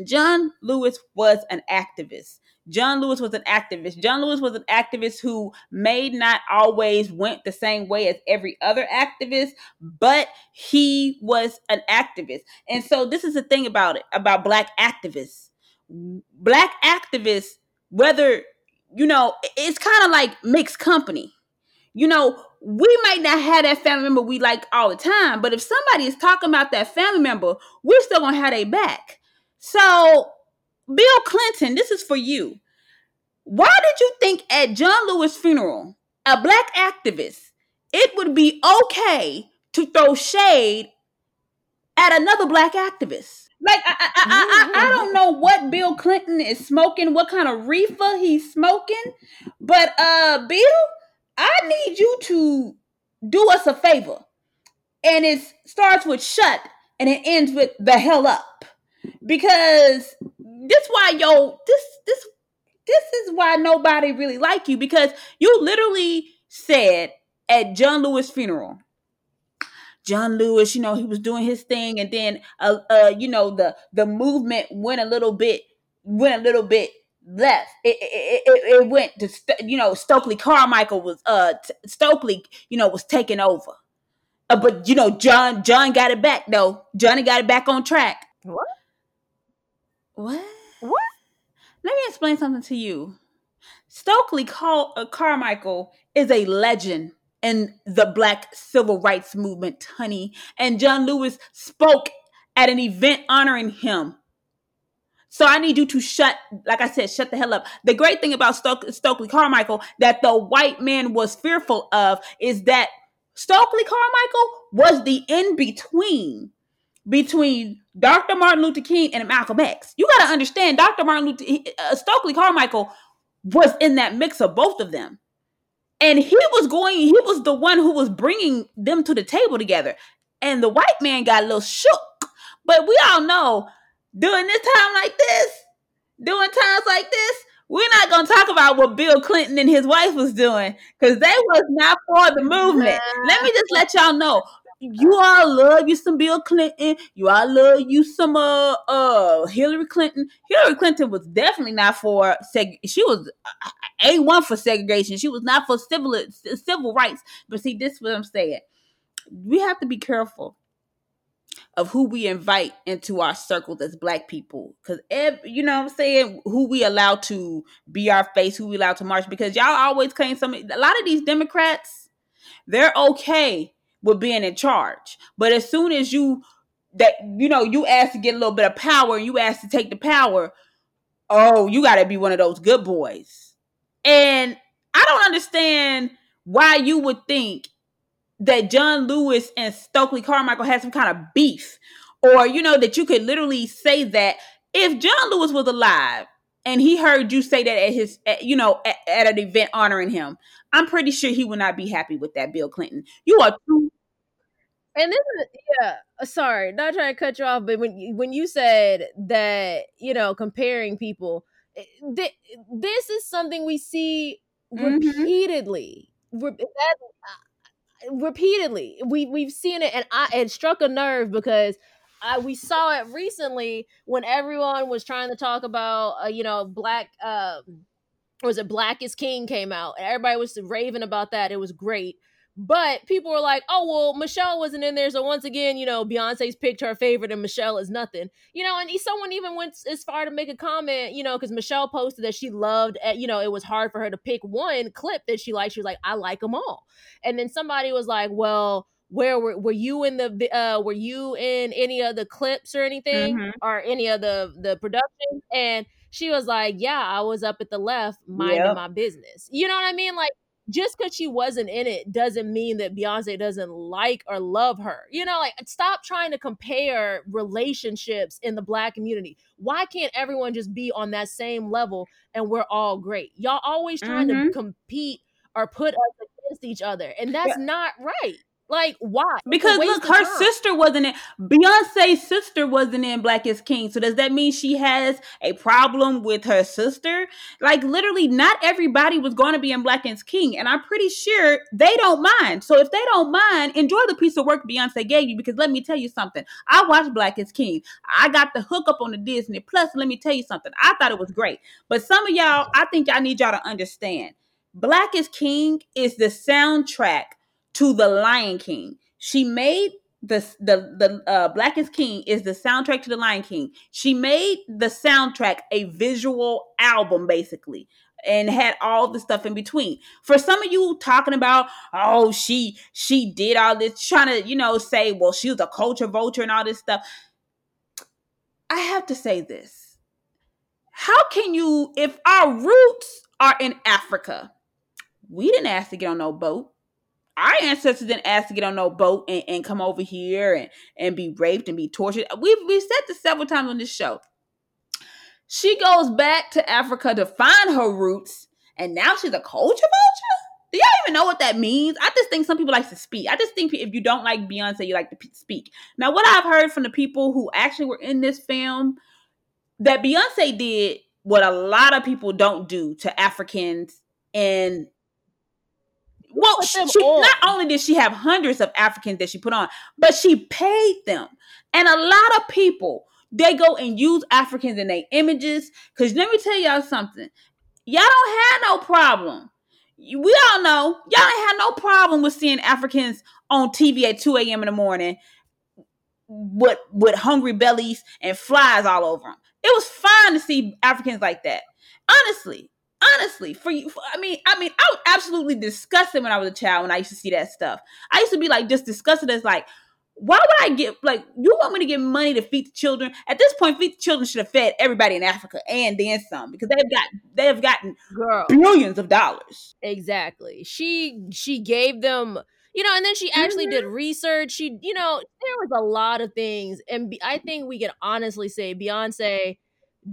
John Lewis was an activist. John Lewis was an activist. John Lewis was an activist who may not always went the same way as every other activist, but he was an activist. And so this is the thing about it, about black activists. Black activists, whether, you know, it's kind of like mixed company. You know, we might not have that family member we like all the time, but if somebody is talking about that family member, we're still gonna have their back. So Bill Clinton, this is for you. Why did you think at John Lewis' funeral, a black activist, it would be okay to throw shade at another black activist? Like I, I, I, I, I don't know what Bill Clinton is smoking, what kind of reefer he's smoking, but uh, Bill, I need you to do us a favor, and it starts with shut and it ends with the hell up because this why yo this this this is why nobody really like you because you literally said at John Lewis funeral John Lewis, you know, he was doing his thing, and then, uh, uh, you know, the the movement went a little bit, went a little bit left. It it, it, it went to, you know, Stokely Carmichael was, uh, Stokely, you know, was taking over. Uh, but you know, John John got it back though. Johnny got it back on track. What? What? What? Let me explain something to you. Stokely Car- uh, Carmichael is a legend in the black civil rights movement, honey. And John Lewis spoke at an event honoring him. So I need you to shut, like I said, shut the hell up. The great thing about Stokely Carmichael that the white man was fearful of is that Stokely Carmichael was the in between between Dr. Martin Luther King and Malcolm X. You got to understand, Dr. Martin Luther uh, Stokely Carmichael was in that mix of both of them. And he was going, he was the one who was bringing them to the table together. And the white man got a little shook. But we all know during this time like this, during times like this, we're not going to talk about what Bill Clinton and his wife was doing because they was not for the movement. Let me just let y'all know you all love you some Bill Clinton. You all love you some uh uh Hillary Clinton. Hillary Clinton was definitely not for seg. She was a one for segregation. She was not for civil civil rights. But see, this is what I'm saying. We have to be careful of who we invite into our circles as black people because you know what i'm saying who we allow to be our face who we allow to march because y'all always claim some a lot of these democrats they're okay with being in charge. But as soon as you that you know you ask to get a little bit of power you ask to take the power, oh, you got to be one of those good boys. And I don't understand why you would think that John Lewis and Stokely Carmichael had some kind of beef, or you know that you could literally say that if John Lewis was alive and he heard you say that at his, at, you know, at, at, an event honoring him, I'm pretty sure he would not be happy with that, Bill Clinton. You are too. And this is yeah. Uh, sorry, not trying to cut you off, but when you, when you said that, you know, comparing people, eh, th- this is something we see mm-hmm. repeatedly. Re- that, uh, repeatedly, we we've seen it, and I it struck a nerve because I, we saw it recently when everyone was trying to talk about, uh, you know, black. Um, was it Black is King came out, and everybody was raving about that. It was great. But people were like, oh, well, Michelle wasn't in there. So once again, you know, Beyonce's picked her favorite and Michelle is nothing. You know, and someone even went as far to make a comment, you know, because Michelle posted that she loved, eh, you know, it was hard for her to pick one clip that she liked. She was like, I like them all. And then somebody was like, well, where were, were you in the uh were you in any of the clips or anything mm-hmm. or any of the the production and she was like yeah i was up at the left minding yep. my business you know what i mean like just because she wasn't in it doesn't mean that beyonce doesn't like or love her you know like stop trying to compare relationships in the black community why can't everyone just be on that same level and we're all great y'all always trying mm-hmm. to compete or put us against each other and that's yeah. not right like why? Because look, her time. sister wasn't in Beyonce's sister wasn't in Black is King. So does that mean she has a problem with her sister? Like literally, not everybody was going to be in Black is King, and I'm pretty sure they don't mind. So if they don't mind, enjoy the piece of work Beyonce gave you. Because let me tell you something, I watched Black is King. I got the hook up on the Disney Plus. Let me tell you something, I thought it was great. But some of y'all, I think y'all need y'all to understand. Black is King is the soundtrack to The Lion King. She made the the the uh, Black is King is the soundtrack to The Lion King. She made the soundtrack a visual album basically and had all the stuff in between. For some of you talking about, oh, she she did all this, trying to, you know, say, well, she was a culture vulture and all this stuff. I have to say this. How can you, if our roots are in Africa, we didn't ask to get on no boat our ancestors didn't ask to get on no boat and, and come over here and, and be raped and be tortured. We've we said this several times on this show. She goes back to Africa to find her roots, and now she's a culture vulture. Do y'all even know what that means? I just think some people like to speak. I just think if you don't like Beyonce, you like to speak. Now, what I've heard from the people who actually were in this film, that Beyonce did what a lot of people don't do to Africans and well, she, not only did she have hundreds of Africans that she put on, but she paid them. And a lot of people, they go and use Africans in their images. Because let me tell y'all something. Y'all don't have no problem. We all know y'all ain't have no problem with seeing Africans on TV at 2 a.m. in the morning with, with hungry bellies and flies all over them. It was fine to see Africans like that. Honestly, honestly for you for, i mean i mean i was absolutely disgusted when i was a child when i used to see that stuff. I used to be like just disgusted as like why would i get like you want me to get money to feed the children? At this point feed the children should have fed everybody in africa and then some because they've got they've gotten Girl. billions of dollars. Exactly. She she gave them you know and then she actually mm-hmm. did research. She you know there was a lot of things and i think we can honestly say beyonce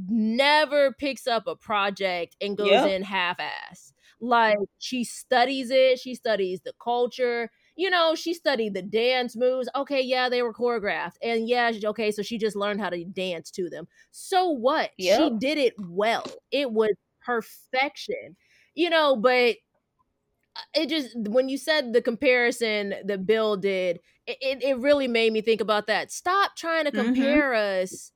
never picks up a project and goes yep. in half ass. Like she studies it, she studies the culture. You know, she studied the dance moves. Okay, yeah, they were choreographed. And yeah, okay, so she just learned how to dance to them. So what? Yep. She did it well. It was perfection. You know, but uh, it just when you said the comparison that Bill did, it, it, really made me think about that. Stop trying to mm-hmm. compare mm-hmm. us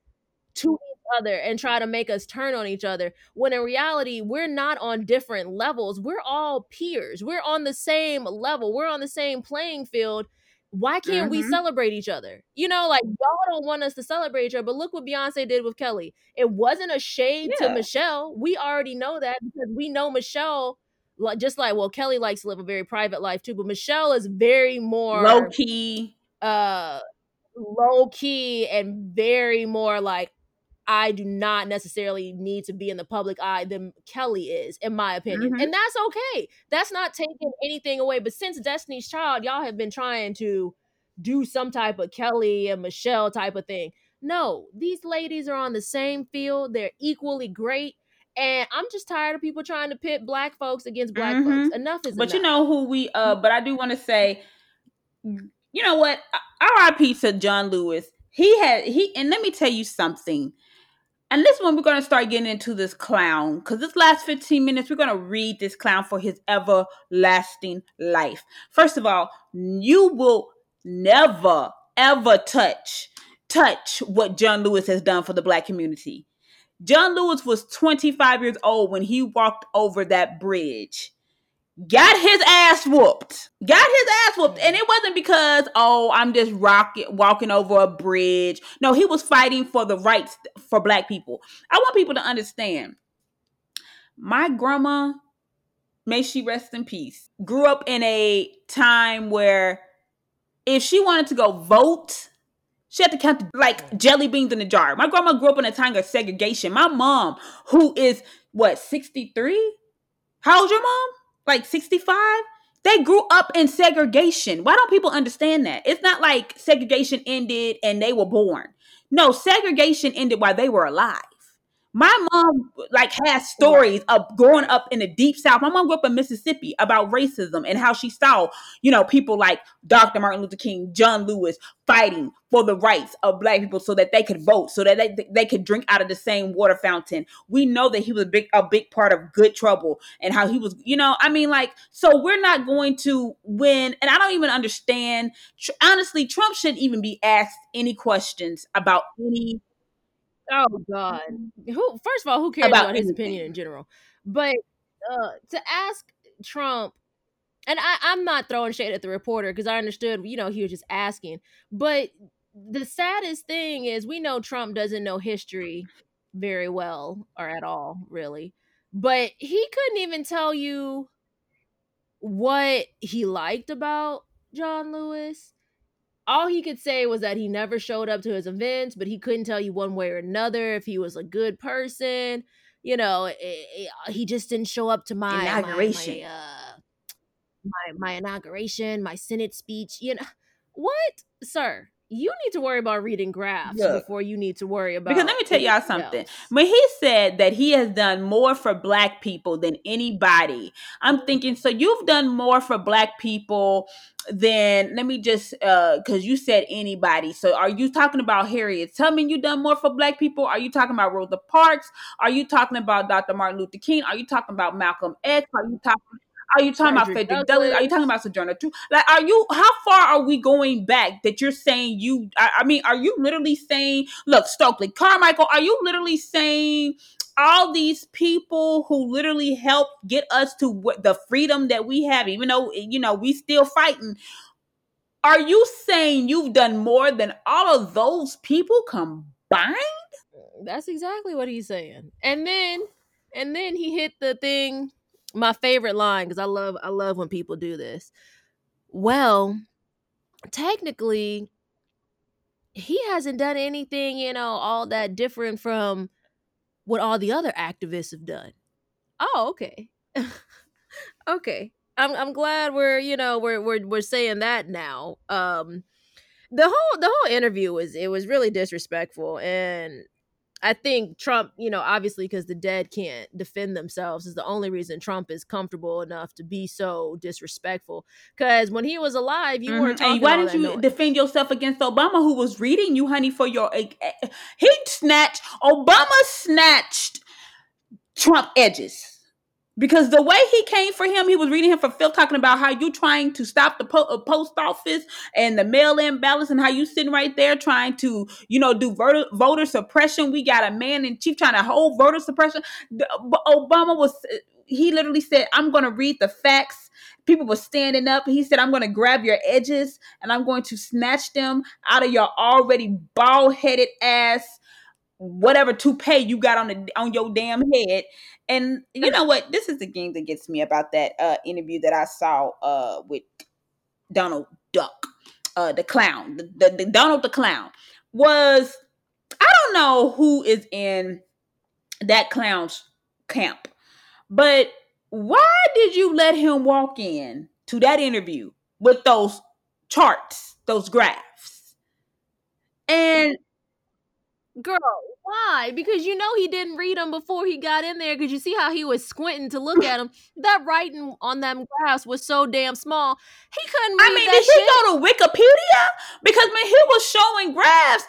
to other and try to make us turn on each other when in reality we're not on different levels we're all peers we're on the same level we're on the same playing field why can't mm-hmm. we celebrate each other? You know, like y'all don't want us to celebrate each other, but look what Beyonce did with Kelly. It wasn't a shade yeah. to Michelle. We already know that because we know Michelle, like just like well, Kelly likes to live a very private life too, but Michelle is very more low key, uh, low key and very more like I do not necessarily need to be in the public eye than Kelly is, in my opinion. Mhm. And that's okay. That's not taking anything away. But since Destiny's Child, y'all have been trying to do some type of Kelly and Michelle type of thing. No, these ladies are on the same field. They're equally great. And I'm just tired of people trying to pit black folks against black Mhm. folks. Enough is But you know who we uh but I do want to say you know what? R.I.P. to John Lewis. He had he and let me tell you something. And this one we're gonna start getting into this clown because this last 15 minutes we're gonna read this clown for his everlasting life. First of all, you will never ever touch touch what John Lewis has done for the black community. John Lewis was 25 years old when he walked over that bridge. Got his ass whooped. Got his ass whooped. And it wasn't because, oh, I'm just rocking, walking over a bridge. No, he was fighting for the rights for black people. I want people to understand. My grandma, may she rest in peace, grew up in a time where if she wanted to go vote, she had to count like jelly beans in a jar. My grandma grew up in a time of segregation. My mom, who is what, 63? How old's your mom? Like 65? They grew up in segregation. Why don't people understand that? It's not like segregation ended and they were born. No, segregation ended while they were alive. My mom like has stories of growing up in the deep south. My mom grew up in Mississippi about racism and how she saw, you know, people like Dr. Martin Luther King, John Lewis fighting for the rights of black people so that they could vote, so that they, they could drink out of the same water fountain. We know that he was a big a big part of good trouble and how he was, you know, I mean like so we're not going to win and I don't even understand honestly Trump shouldn't even be asked any questions about any Oh God! Who? First of all, who cares About about, his opinion in general? But uh, to ask Trump, and I, I'm not throwing shade at the reporter because I understood, you know, he was just asking. But the saddest thing is, we know Trump doesn't know history very well or at all, really. But he couldn't even tell you what he liked about John Lewis all he could say was that he never showed up to his events, but he couldn't tell you one way or another if he was a good person. You know, eh, eh, he just didn't show up to my Inauguration. my, my, uh, my my inauguration, my Senate speech. You know what, sir? You need to worry about reading graphs Look, before you need to worry about. Because let me tell y'all something. else. When he said that he has done more for black people than anybody, I'm thinking, so you've done more for black people than let me just uh because you said anybody. So are you talking about Harriet Tubman? You done more for black people? Are you talking about Rosa Parks? Are you talking about Dr. Martin Luther King? Are you talking about Malcolm X? Are you talking are you talking about Frederick Frederick Douglass? Are you talking about Sojourner Truth? Like, are you? How far are we going back that you're saying you? I, I mean, are you literally saying, look, Stokely Carmichael? Are you literally saying all these people who literally helped get us to what the freedom that we have, even though you know we still fighting? Are you saying you've done more than all of those people combined? That's exactly what he's saying. And then and then he hit the thing my favorite line because I love I love when people do this. Well, technically he hasn't done anything, you know, all that different from what all the other activists have done. Oh, okay. okay. I'm I'm glad we're, you know, we're we're we're saying that now. Um the whole the whole interview was it was really disrespectful and I think Trump, you know, obviously because the dead can't defend themselves is the only reason Trump is comfortable enough to be so disrespectful. Because when he was alive, you weren't Mhm. talking And why didn't you noise. defend yourself against Obama, who was reading you, honey, for your? eh, eh, He snatched. Obama snatched Trump edges because the way he came for him, he was reading him for Phil, talking about how you trying to stop the po- uh, post office and the mail-in ballots, and how you sitting right there trying to, you know, do voter, voter suppression. We got a man in chief trying to hold voter suppression. The- Obama was. He literally said, "I'm going to read the facts." People were standing up. He said, "I'm going to grab your edges and I'm going to snatch them out of your already bald-headed ass." whatever toupee you got on the on your damn head. And you know what? This is the game that gets me about that uh interview that I saw uh with Donald Duck, uh the clown, the, the, the Donald the clown was I don't don't know who is in that clown's camp, but why did you let him walk in to that interview with those charts, those graphs? And girl, why? Because you know he didn't read them before he got in there. Because you see how he was squinting to look at them. That writing on them graphs was so damn small. He couldn't read I mean, did shit. he go to Wikipedia? Because when he was showing graphs,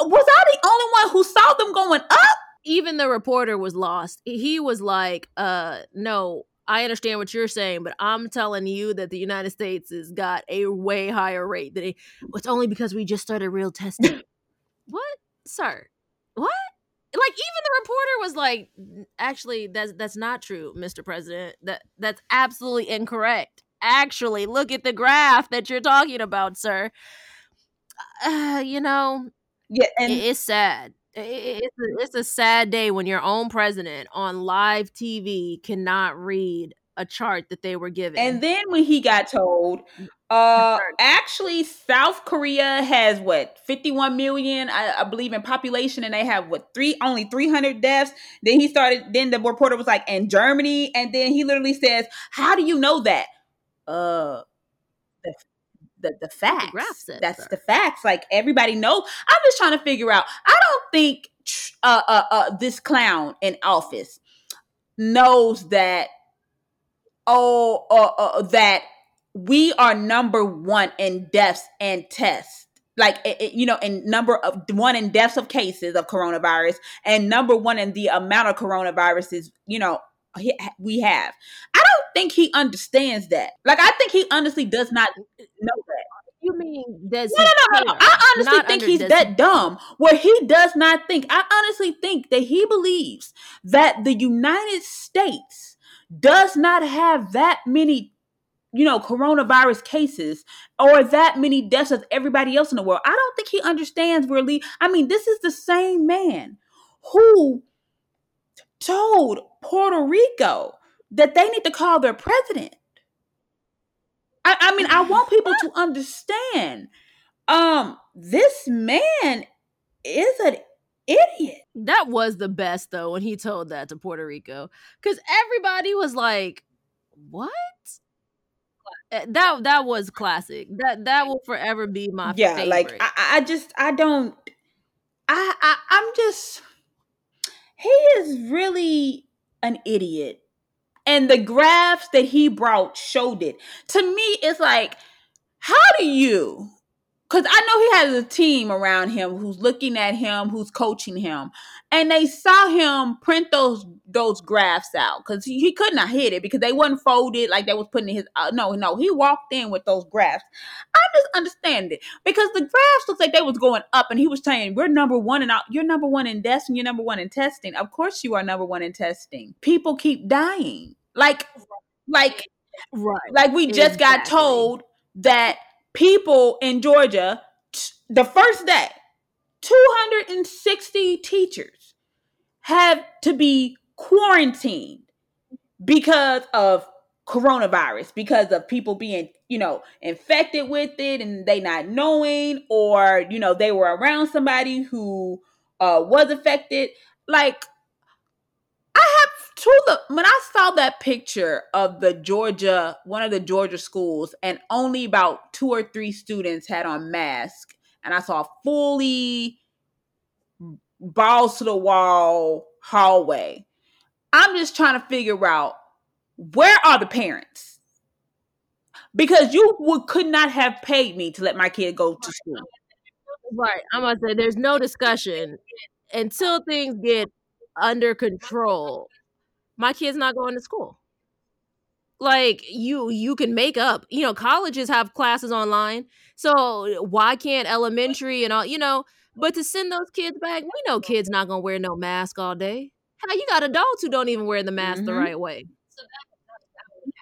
was I the only one who saw them going up? Even the reporter was lost. He was like, "Uh, no." I understand what you're saying, but I'm telling you that the United States has got a way higher rate than it. It's only because we just started real testing. what, sir? What? Like even the reporter was like, actually, that's that's not true, Mr. President. That that's absolutely incorrect. Actually, look at the graph that you're talking about, sir. Uh, you know, Yeah, it- and it's sad. It's a, it's a sad day when your own president on live TV cannot read a chart that they were given. and then when he got told, uh, actually South Korea has what 51 million, I, I believe, in population, and they have what three only 300 deaths. Then he started. Then the reporter was like, "And Germany," and then he literally says, "How do you know that?" Uh, the the, the facts. That's the facts. Like everybody knows. I'm just trying to figure out. I don't think uh, uh, uh, this clown in office knows that. Oh, uh, uh, that we are number one in deaths and tests. Like it, it- you know, in number of one in deaths of cases of coronavirus, and number one in the amount of coronaviruses. You know, he- we have. I don't think he understands that. Like, I think he honestly does not know that. you mean does No, no, no, no. I honestly Not think he's that dumb where he does not think. I honestly think that he believes that the United States does not have that many, you know, coronavirus cases or that many deaths as everybody else in the world. I don't think he understands Lee. I mean, this is the same man who told Puerto Rico that they need to call their president. I, I mean, I want people to understand. Um, this man is an idiot. That was the best though when he told that to Puerto Rico because everybody was like, "What?" Uh, That that was classic. That that will forever be my favorite. yeah, favorite. like I, I I just I don't. I, I I'm just. He is really an idiot, and the graphs that he brought showed it. To me, it's like, how do you? Because I know he has a team around him who's looking at him, who's coaching him, and they saw him print those those graphs out because he, he could not hit it because they wasn't folded like they was putting in his. Uh, no, no, he walked in with those graphs. I just understand it because the graphs looked like they was going up, and he was saying, "We're number one out. You're number one in testing, you're number one in testing. Of course, you are number one in testing. People keep dying, like, like right. like we just got told that people in Georgia, t- the first day, 260 teachers have to be quarantined because of coronavirus, because of people being, you know, infected with it and they not knowing, or, you know, they were around somebody who uh, was affected. Like, to the when I saw that picture of the Georgia, one of the Georgia schools, and only about two or three students had on masks, and I saw fully balls to the wall hallway. I'm just trying to figure out where are the parents? Because you would could not have paid me to let my kid go to school. Right. I'm gonna say there's no discussion until things get under control. My kid's not going to school. Like you you can make up, you know, colleges have classes online. So why can't elementary and all, you know, but to send those kids back, we know kids not gonna wear no mask all day. Hell, you got adults who don't even wear the mask the Mhm. right way.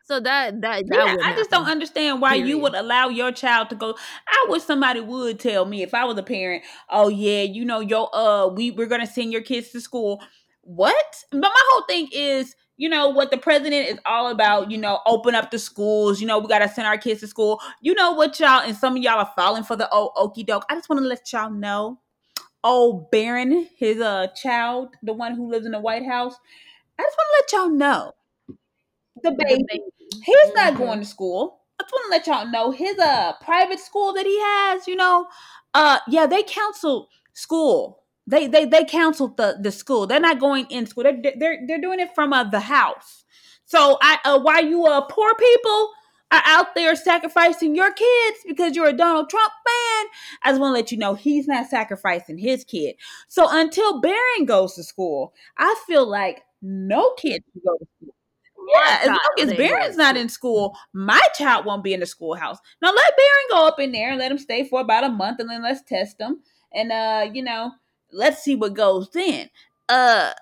So that that that Yeah, I just don't understand why you would allow your child to go. I wish somebody would tell me if I was a parent. Oh yeah, you know your uh we we're gonna send your kids to school. What? But my whole thing is, you know what the president is all about. You know, open up the schools. You know we gotta send our kids to school. You know what y'all and some of y'all are falling for the old okey doke. I just want to let y'all know. old Barron, his uh child, the one who lives in the White House. I just want to let y'all know the baby, he's not mm-hmm. going to school. I just want to let y'all know his uh private school that he has. You know, uh, yeah, they counsel school. They they they counseled the the school. They're not going in school. They're they're they're doing it from uh, the house. So I uh, why you uh poor people are out there sacrificing your kids because you're a Donald Trump fan, I just want to let you know he's not sacrificing his kid. So until Barron goes to school, I feel like no kid can go to school. Yeah, as long as Barron's not in school, my child won't be in the schoolhouse. Now let Barron go up in there and let him stay for about a month, and then let's test him, and uh, you know, let's see what goes then. Uh,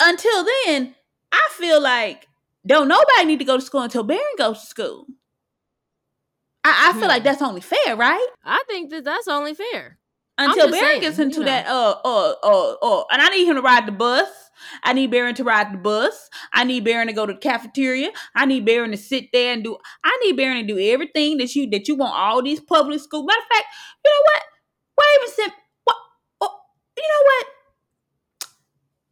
until then, I feel like don't nobody need to go to school until Barron goes to school. I, I feel hmm. like that's only fair, right? I think that that's only fair. Until Barron gets into you know. that, uh, uh, uh, uh, and I need him to ride the bus. I need Barron to ride the bus. I need Barron to go to the cafeteria. I need Barron to sit there and do. I need Barron to do everything that you that you want all these public school. Matter of fact, you know what? Why even send? What? Oh, you know what?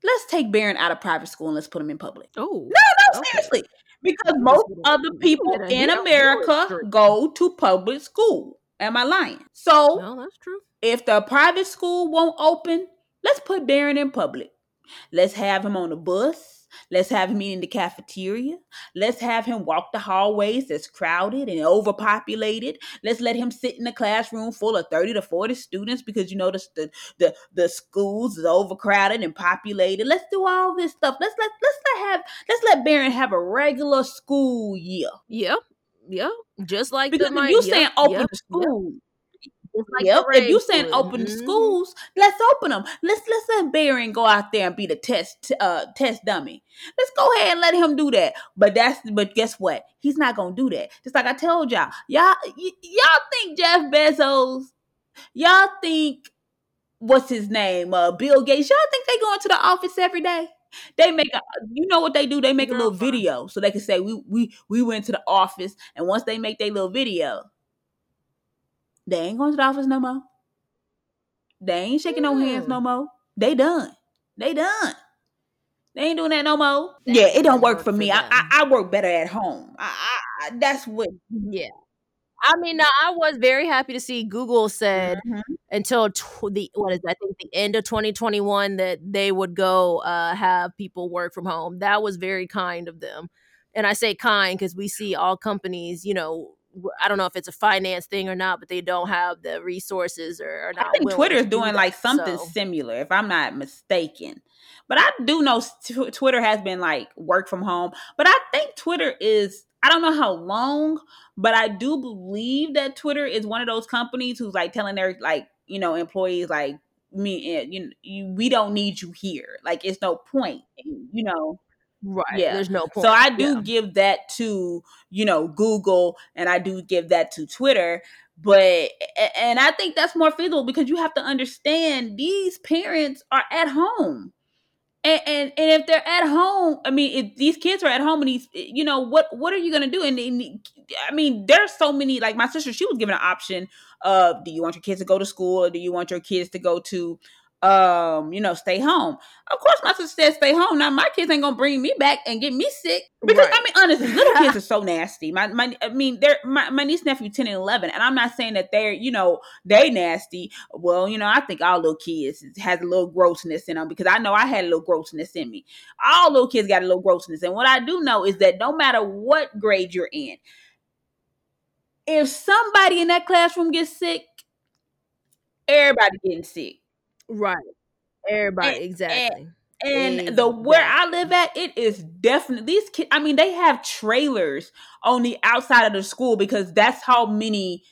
Let's take Barron out of private school and let's put him in public. Oh, no, no, okay. seriously because most of the people in America go to public school. Am I lying? So, no, that's true. If the private school won't open, let's put Barron in public. Let's have him on the bus. Let's have him eat in the cafeteria. Let's have him walk the hallways that's crowded and overpopulated. Let's let him sit in a classroom full of 30 to 40 students because you know the the the, the schools is overcrowded and populated. Let's do all this stuff. Let's let let's let have let's let Barron have a regular school year. Yeah. Yeah. Just like because the, you saying open yep, school. Like yep. If you saying open mm-hmm. schools, let's open them. Let's let's let Barron go out there and be the test uh test dummy. Let's go ahead and let him do that. But that's but guess what? He's not gonna do that. Just like I told y'all, y'all y- y'all think Jeff Bezos, y'all think what's his name, uh Bill Gates. Y'all think they go into the office every day? They make a, you know what they do? They make a little video so they can say we we we went to the office, and once they make their little video, they ain't going to the office no more. They ain't shaking no hands no more. They done. They done. They ain't doing that no more. That yeah, it don't work, work for me. I, I, I work better at home. I, I, that's what. Yeah. I mean, I was very happy to see Google said mm-hmm. until tw- the what is that, I think the end of 2021 that they would go uh, have people work from home. That was very kind of them, and I say kind because we see all companies, you know, I don't know if it's a finance thing or not, but they don't have the resources or, or not. I think Twitter is doing like something so. similar, if I'm not mistaken. But I do know t- Twitter has been like work from home. But I think Twitter is, I don't know how long, but I do believe that Twitter is one of those companies who's like telling their like, you know, employees like, me, eh, you, you, we don't need you here. Like, it's no point, you know. Right. Yeah. There's no point. So I do yeah. give that to, you know, Google and I do give that to Twitter. But, and I think that's more feasible because you have to understand these parents are at home. And, and, and if they're at home, I mean, if these kids are at home and these, eh, you know, what what are you gonna do? And, and I mean, there's so many. Like my sister, she was given an option of, do you want your kids to go to school or do you want your kids to go to um, you know, stay home. Of course, my sister said stay home. Now my kids ain't gonna bring me back and get me sick because right. I mean, honestly, little kids are so nasty. My my, I mean, they're my, my niece nephew ten and eleven, and I'm not saying that they're you know they nasty. Well, you know, I think all little kids has a little grossness in them because I know I had a little grossness in me. All little kids got a little grossness, and what I do know is that no matter what grade you're in, if somebody in that classroom gets sick, everybody getting sick Right. Everybody, and, exactly. And, and exactly. the where I live at, it is definitely these kids. I mean, they have trailers on the outside of the school because that's how many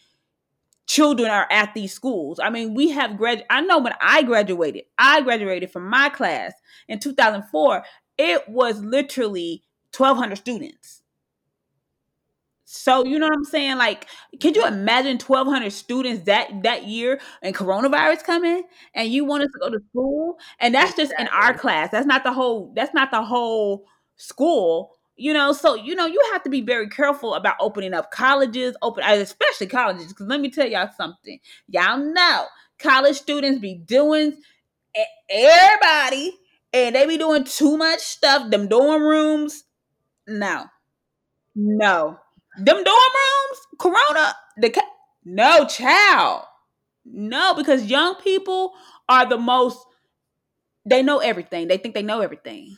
children are at these schools. I mean, we have grad. I know when I graduated, I graduated from my class in 2004. It was literally 1,200 students. So you know what I'm saying? Like, could you imagine 1,200 students that that year and coronavirus coming, and you want us to go to school, and that's just in our class. That's not the whole. That's not the whole school. You know, so you know you have to be very careful about opening up colleges, open uh, especially colleges. Because let me tell y'all something. Y'all know college students be doing everybody and they be doing too much stuff. Them dorm rooms, no, no, them dorm rooms, Corona, the no child, no, because young people are the most. They know everything. They think they know everything.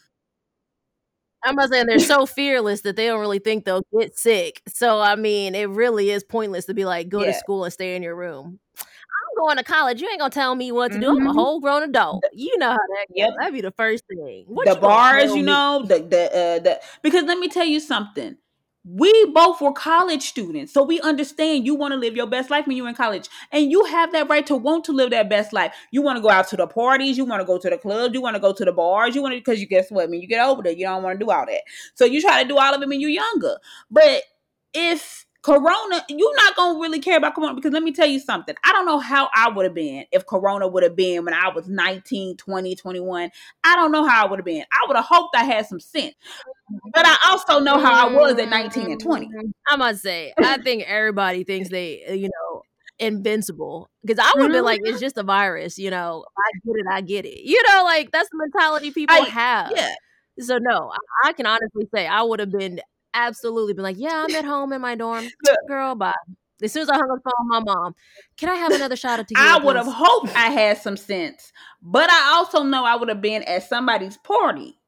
I'm not saying they're so fearless that they don't really think they'll get sick. So I mean, it really is pointless to be like, go yeah. to school and stay in your room. I'm going to college. You ain't gonna tell me what to do. Mm-hmm. I'm a whole grown adult. You know how that goes. Yep. That'd be the first thing. What the bars, you know, the the uh, the because let me tell you something we both were college students so we understand you want to live your best life when you're in college and you have that right to want to live that best life. You want to go out to the parties you want to go to the clubs you want to go to the bars you want to because you guess what when you get older you don't want to do all that. So you try to do all of it when you're younger. But if corona you're not gonna really care about corona because let me tell you something i don't know how i would have been if corona would have been when i was 19 20 21 i don't know how i would have been i would have hoped i had some sense but I also know how I was at 19 and 20. I must say, I think everybody thinks they, uh, you know, invincible. Because I would have been like, it's mm-hmm. just a virus, you know. I get it, I get it. You know, like that's the mentality people I, have. Yeah. So no, I, I can honestly say I would have been absolutely been like, yeah, I'm at home in my dorm. Girl, bye. As soon as I hung up the phone, my mom, can I have another shot of tequila? I would have hoped I had some sense, but I also know I would have been at somebody's party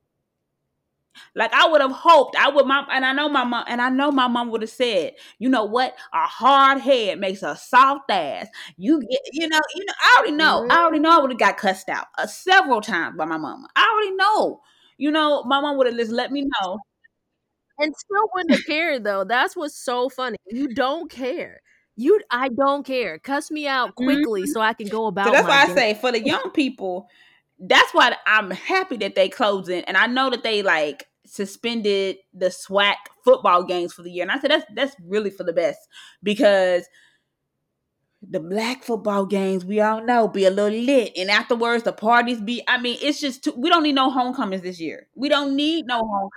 like I would have hoped I would my and I know my mom and I know my mom would have said, you know what? A hard head makes a soft ass. You get you know, you know, I already know. Mm-hmm. I already know I would have got cussed out uh, several times by my mama. I already know. You know, my mom would have just let me know. And still wouldn't have cared though. That's what's so funny. You don't care. You I don't care. Cuss me out quickly mm-hmm. so I can go about. So that's why day. I say for the young people, that's why I'm happy that they closing. And I know that they like suspended the SWAC football games for the year. And I said that's that's really for the best because the black football games we all know be a little lit and afterwards the parties be i mean it's just too, we don't need no homecomings this year we don't need no home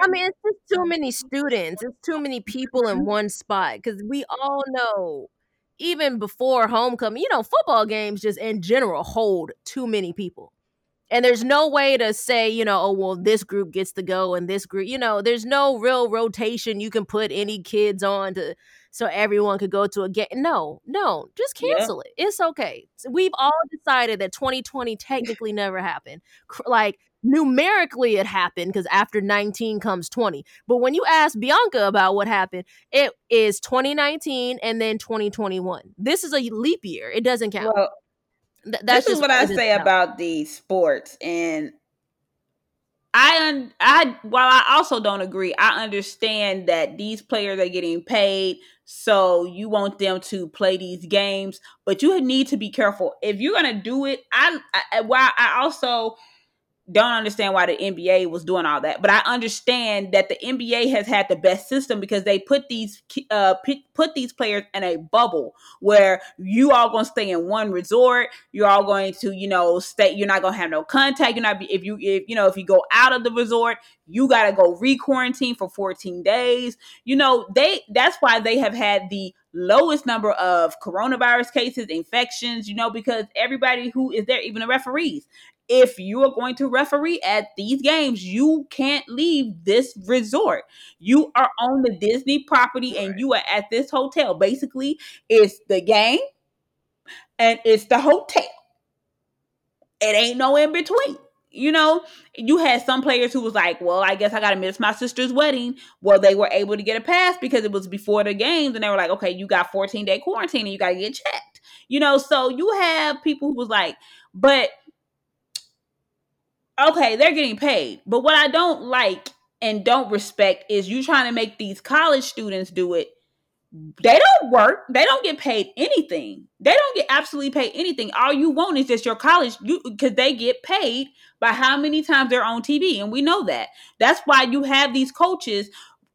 i mean it's just too many students it's too many people in mm-hmm. one spot because we all know even before homecoming you know football games just in general hold too many people and there's no way to say, you know, oh, well, this group gets to go and this group, you know, there's no real rotation you can put any kids on to so everyone could go to a game. No, no, just cancel yeah. it. It's okay. We've all decided that 2020 technically never happened. Like numerically, it happened because after 19 comes 20. But when you ask Bianca about what happened, it is 2019 and then 2021. This is a leap year. It doesn't count. Well, Th- that's this is what I say about the sports, and I un- I while I also don't agree, I understand that these players are getting paid, so you want them to play these games, but you need to be careful if you're gonna do it. I, I while I also don't understand why the NBA was doing all that, but I understand that the NBA has had the best system because they put these uh put these players in a bubble where you all going to stay in one resort. You're all going to you know stay. You're not going to have no contact. You're not be if you if you know if you go out of the resort, you got to go re quarantine for 14 days. You know they that's why they have had the lowest number of coronavirus cases, infections, you know, because everybody who is there, even the referees, if you are going to referee at these games, you can't leave this resort. You are on the Disney property right. and you are at this hotel. Basically, it's the game and it's the hotel. It ain't no in between. You know, you had some players who was like, "Well, I guess I got to miss my sister's wedding." Well, they were able to get a pass because it was before the games, and they were like, "Okay, you got 14 day quarantine, and you got to get checked." You know, so you have people who was like, "But okay, they're getting paid. But what I don't like and don't respect is you trying to make these college students do it. They don't work. They don't get paid anything. They don't get absolutely paid anything. All you want is just your college you because they get paid by how many times they're on TV. And we know that. That's why you have these coaches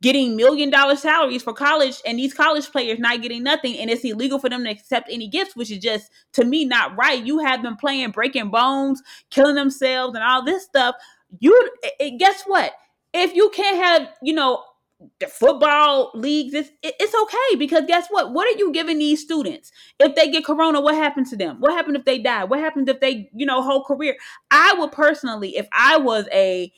getting million dollar salaries for college and these college players not getting nothing and it's illegal for them to accept any gifts which is just to me not right you have them playing breaking bones killing themselves and all this stuff you it, guess what if you can't have you know the football leagues, it's, it's okay because guess what? What are you giving these students? If they get corona, what happens to them? What happens if they die? What happens if they, you know, whole career? I would personally, if I was a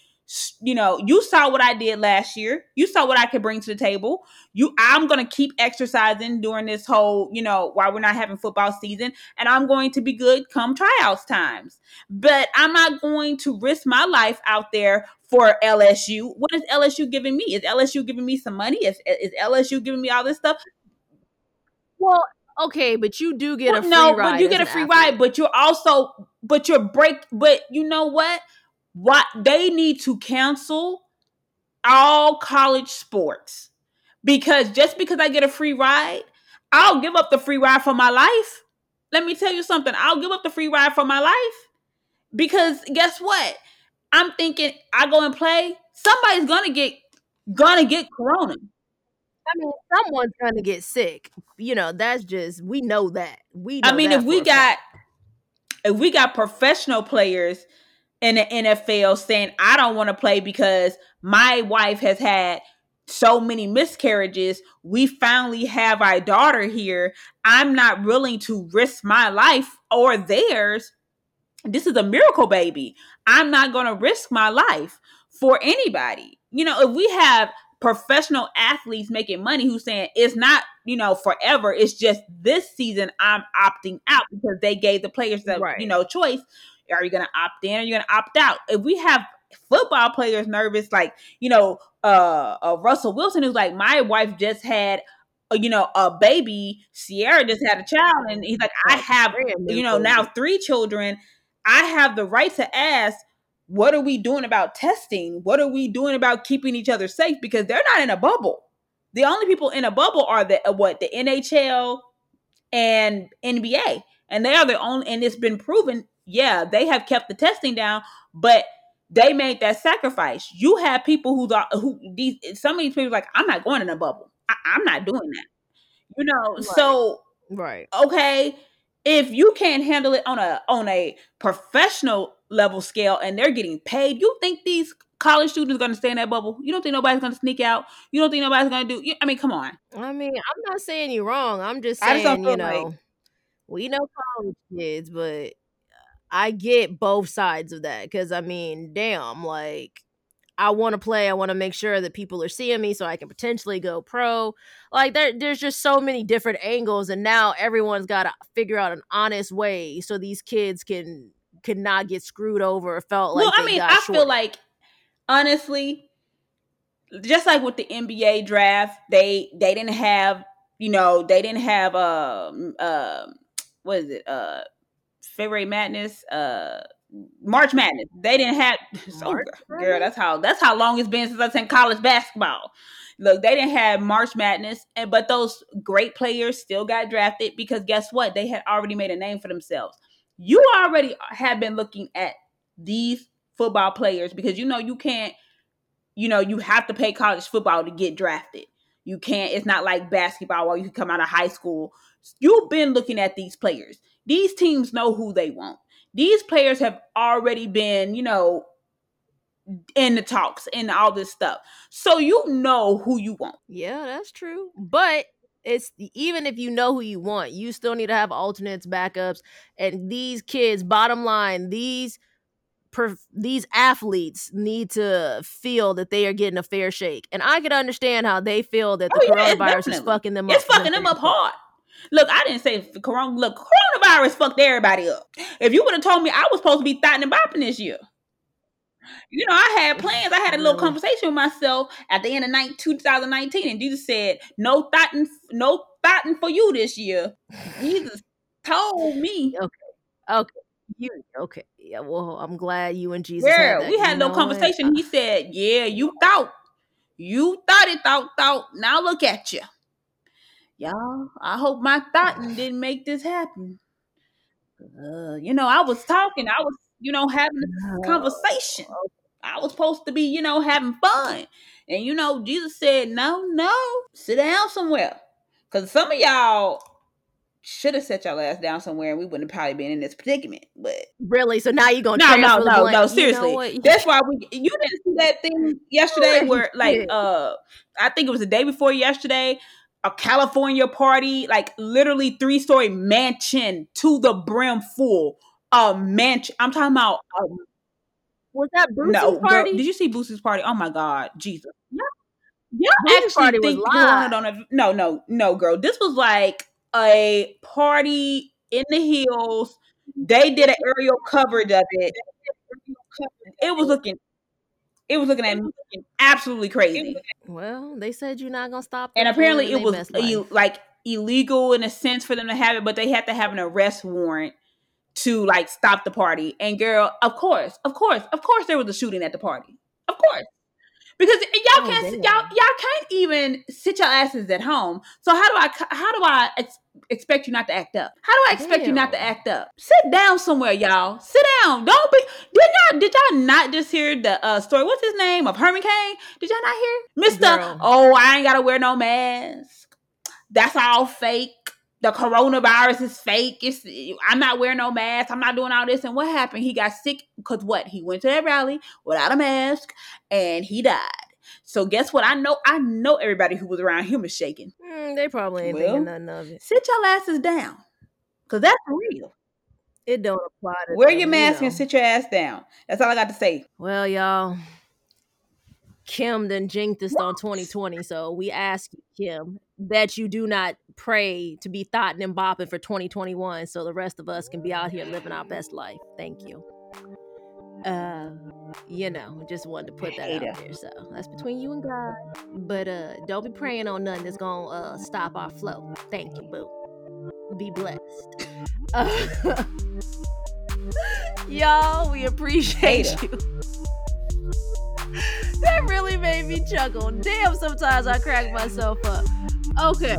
you know, you saw what I did last year. You saw what I could bring to the table. You I'm going to keep exercising during this whole, you know, while we're not having football season and I'm going to be good come tryouts times. But I'm not going to risk my life out there for LSU. What is LSU giving me? Is LSU giving me some money? Is is LSU giving me all this stuff? Well, okay, but you do get well, a free ride. no, ride. but you get a free athlete. ride, but you're also but you're break but you know what? What they need to cancel all college sports. Because just because I get a free ride, I'll give up the free ride for my life. Let me tell you something. I'll give up the free ride for my life. Because guess what? I'm thinking I go and play, somebody's gonna get gonna get corona. I mean, someone's gonna get sick. You know, that's just we know that. We. Know I mean, if we got if we got professional players in the NFL saying I don't want to play because my wife has had so many miscarriages. We finally have our daughter here. I'm not willing to risk my life or theirs this is a miracle baby. I'm not going to risk my life for anybody. You know, if we have professional athletes making money who's saying it's not, you know, forever, it's just this season I'm opting out because they gave the players the, right. you know, choice. Are you going to opt in or are you going to opt out? If we have football players nervous, like, you know, uh, uh Russell Wilson, who's like, my wife just had you know, a baby, Ciara just had a child, and he's like, I have, you know, now three children. I have the right to ask, what are we doing about testing? What are we doing about keeping each other safe? Because they're not in a bubble. The only people in a bubble are the uh, what the NHL and NBA, and they are the only. And it's been proven, yeah, they have kept the testing down, but they made that sacrifice. You have people who who these some of these people like, I'm not going in a bubble. I, am not doing that. You know, right. so right, okay if you can't handle it on a on a professional level scale and they're getting paid, you think these college students are going to stay in that bubble? You don't think nobody's going to sneak out? You don't think nobody's going to do? I mean, come on. I mean, I'm not saying you're wrong. I'm just saying, you know, like... we know college kids, but I get both sides of that because I mean, damn, like I want to play. I want to make sure that people are seeing me so I can potentially go pro. Like there, there's just so many different angles, and now everyone's got to figure out an honest way so these kids can can not get screwed over or felt like. Well, I mean, I short. feel like honestly, just like with the NBA draft, they they didn't have you know they didn't have uh uh what is it uh February Madness uh March Madness. They didn't have so girl, that's how that's how long it's been since I've seen college basketball. Look, they didn't have March Madness, and but those great players still got drafted because guess what? They had already made a name for themselves. You already have been looking at these football players because you know you can't, you know, you have to play college football to get drafted. You can't, it's not like basketball where you can come out of high school. You've been looking at these players. These teams know who they want these players have already been, you know, in the talks and all this stuff. So you know who you want. Yeah, that's true. But it's even if you know who you want, you still need to have alternates, backups, and these kids. Bottom line, these these athletes need to feel that they are getting a fair shake, and I can understand how they feel that the oh, yeah, coronavirus is fucking them up. It's fucking them up hard. Look, I didn't say corona. Look, coronavirus fucked everybody up. If you would have told me I was supposed to be thotting and bopping this year, you know, I had plans. I had a little conversation with myself at the end of night 2019, and Jesus said, "No thotting, no thotting for you this year." Jesus told me. Okay. Okay. You okay? Yeah. Well, I'm glad you and Jesus. Yeah, we had no conversation. He said, "Yeah, you thought, you thought it, thought, thought. Now look at you." y'all, I hope my thought didn't make this happen. Uh, you know, I was talking, I was, you know, having a conversation. I was supposed to be, you know, having fun. And you know, Jesus said, No, no, sit down somewhere. Cause some of y'all should have set your ass down somewhere and we wouldn't have probably been in this predicament. But really, so now you're gonna no, no, no, no. You know Seriously, that's why we. You didn't see that thing yesterday where, like, uh, I think it was the day before yesterday. A California party, like literally three story mansion to the brim full. A mansion. I'm talking about. A, was that Bruce's no, girl, party? did you see Boosie's party? Oh my God, Jesus. Yeah, yeah. Actually, party think Corona live. don't no, no, no, girl. This was like a party in the hills. They did an aerial coverage of it. It was looking, it was looking at me looking absolutely crazy. Well, they said you're not gonna stop. And apparently, it was like illegal in a sense for them to have it, but they had to have an arrest warrant to like stop the party. And girl, of course, of course, of course, there was a shooting at the party. Of course. Because y'all Oh, can't damn. y'all y'all can't even sit your asses at home. So how do I how do I expect you not to act up? How do I expect you not to act up? Sit down somewhere, y'all. Sit down. Don't be. Did y'all did y'all not just hear the uh, story? What's his name of Herman Cain? Did y'all not hear, Mister? Girl. Oh, I ain't gotta wear no mask. That's all fake. The coronavirus is fake. It's I'm not wearing no mask. I'm not doing all this. And what happened? He got sick because what? He went to that rally without a mask and he died. So guess what? I know I know everybody who was around him was shaking. Mm, they probably ain't Well, thinking nothing of it. Sit your asses down. Cause that's real. It don't apply to Wear them, your you mask know. and sit your ass down. That's all I got to say. Well, y'all, Kim done jinked us on 2020, so we ask you, Kim, that you do not pray to be thought and bopping for 2021, so the rest of us can be out here living our best life. Thank you. Uh, you know, just wanted to put that out there. So that's between you and God. But uh, don't be praying on nothing that's gonna uh stop our flow. Thank you, boo. Be blessed. Uh, y'all, we appreciate Hater. you. that really made me chuckle. Damn, sometimes I crack myself up. Okay.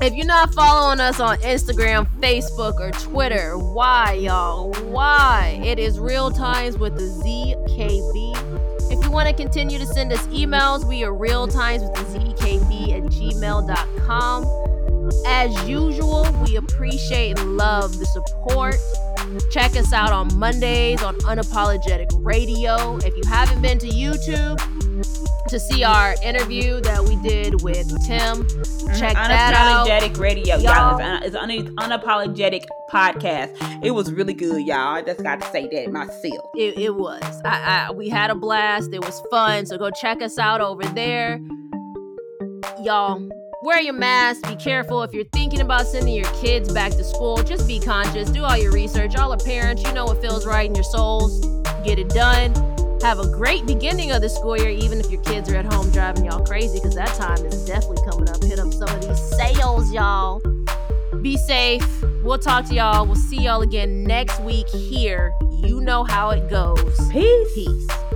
If you're not following us on Instagram, Facebook, or Twitter, why, y'all? Why? It is Real Times with the ZKB. If you want to continue to send us emails, we are Real Times with the ZKB at gmail.com. As usual, we appreciate and love the support. Check us out on Mondays on Unapologetic Radio. If you haven't been to YouTube to see our interview that we did with Tim, mm-hmm. check that out. Unapologetic radio, Y'all- y'all. It's, un- it's un- unapologetic podcast. It was really good, y'all. I just got to say that myself. It, it was. I, I we had a blast. It was fun. So go check us out over there. Y'all, wear your mask. Be careful if you're thinking about sending your kids back to school. Just be conscious. Do all your research. All are parents. You know what feels right in your souls. Get it done. Have a great beginning of the school year, even if your kids are at home driving y'all crazy, because that time is definitely coming up. Hit up some of these sales, y'all. Be safe. We'll talk to y'all. We'll see y'all again next week here. You know how it goes. Peace. Peace.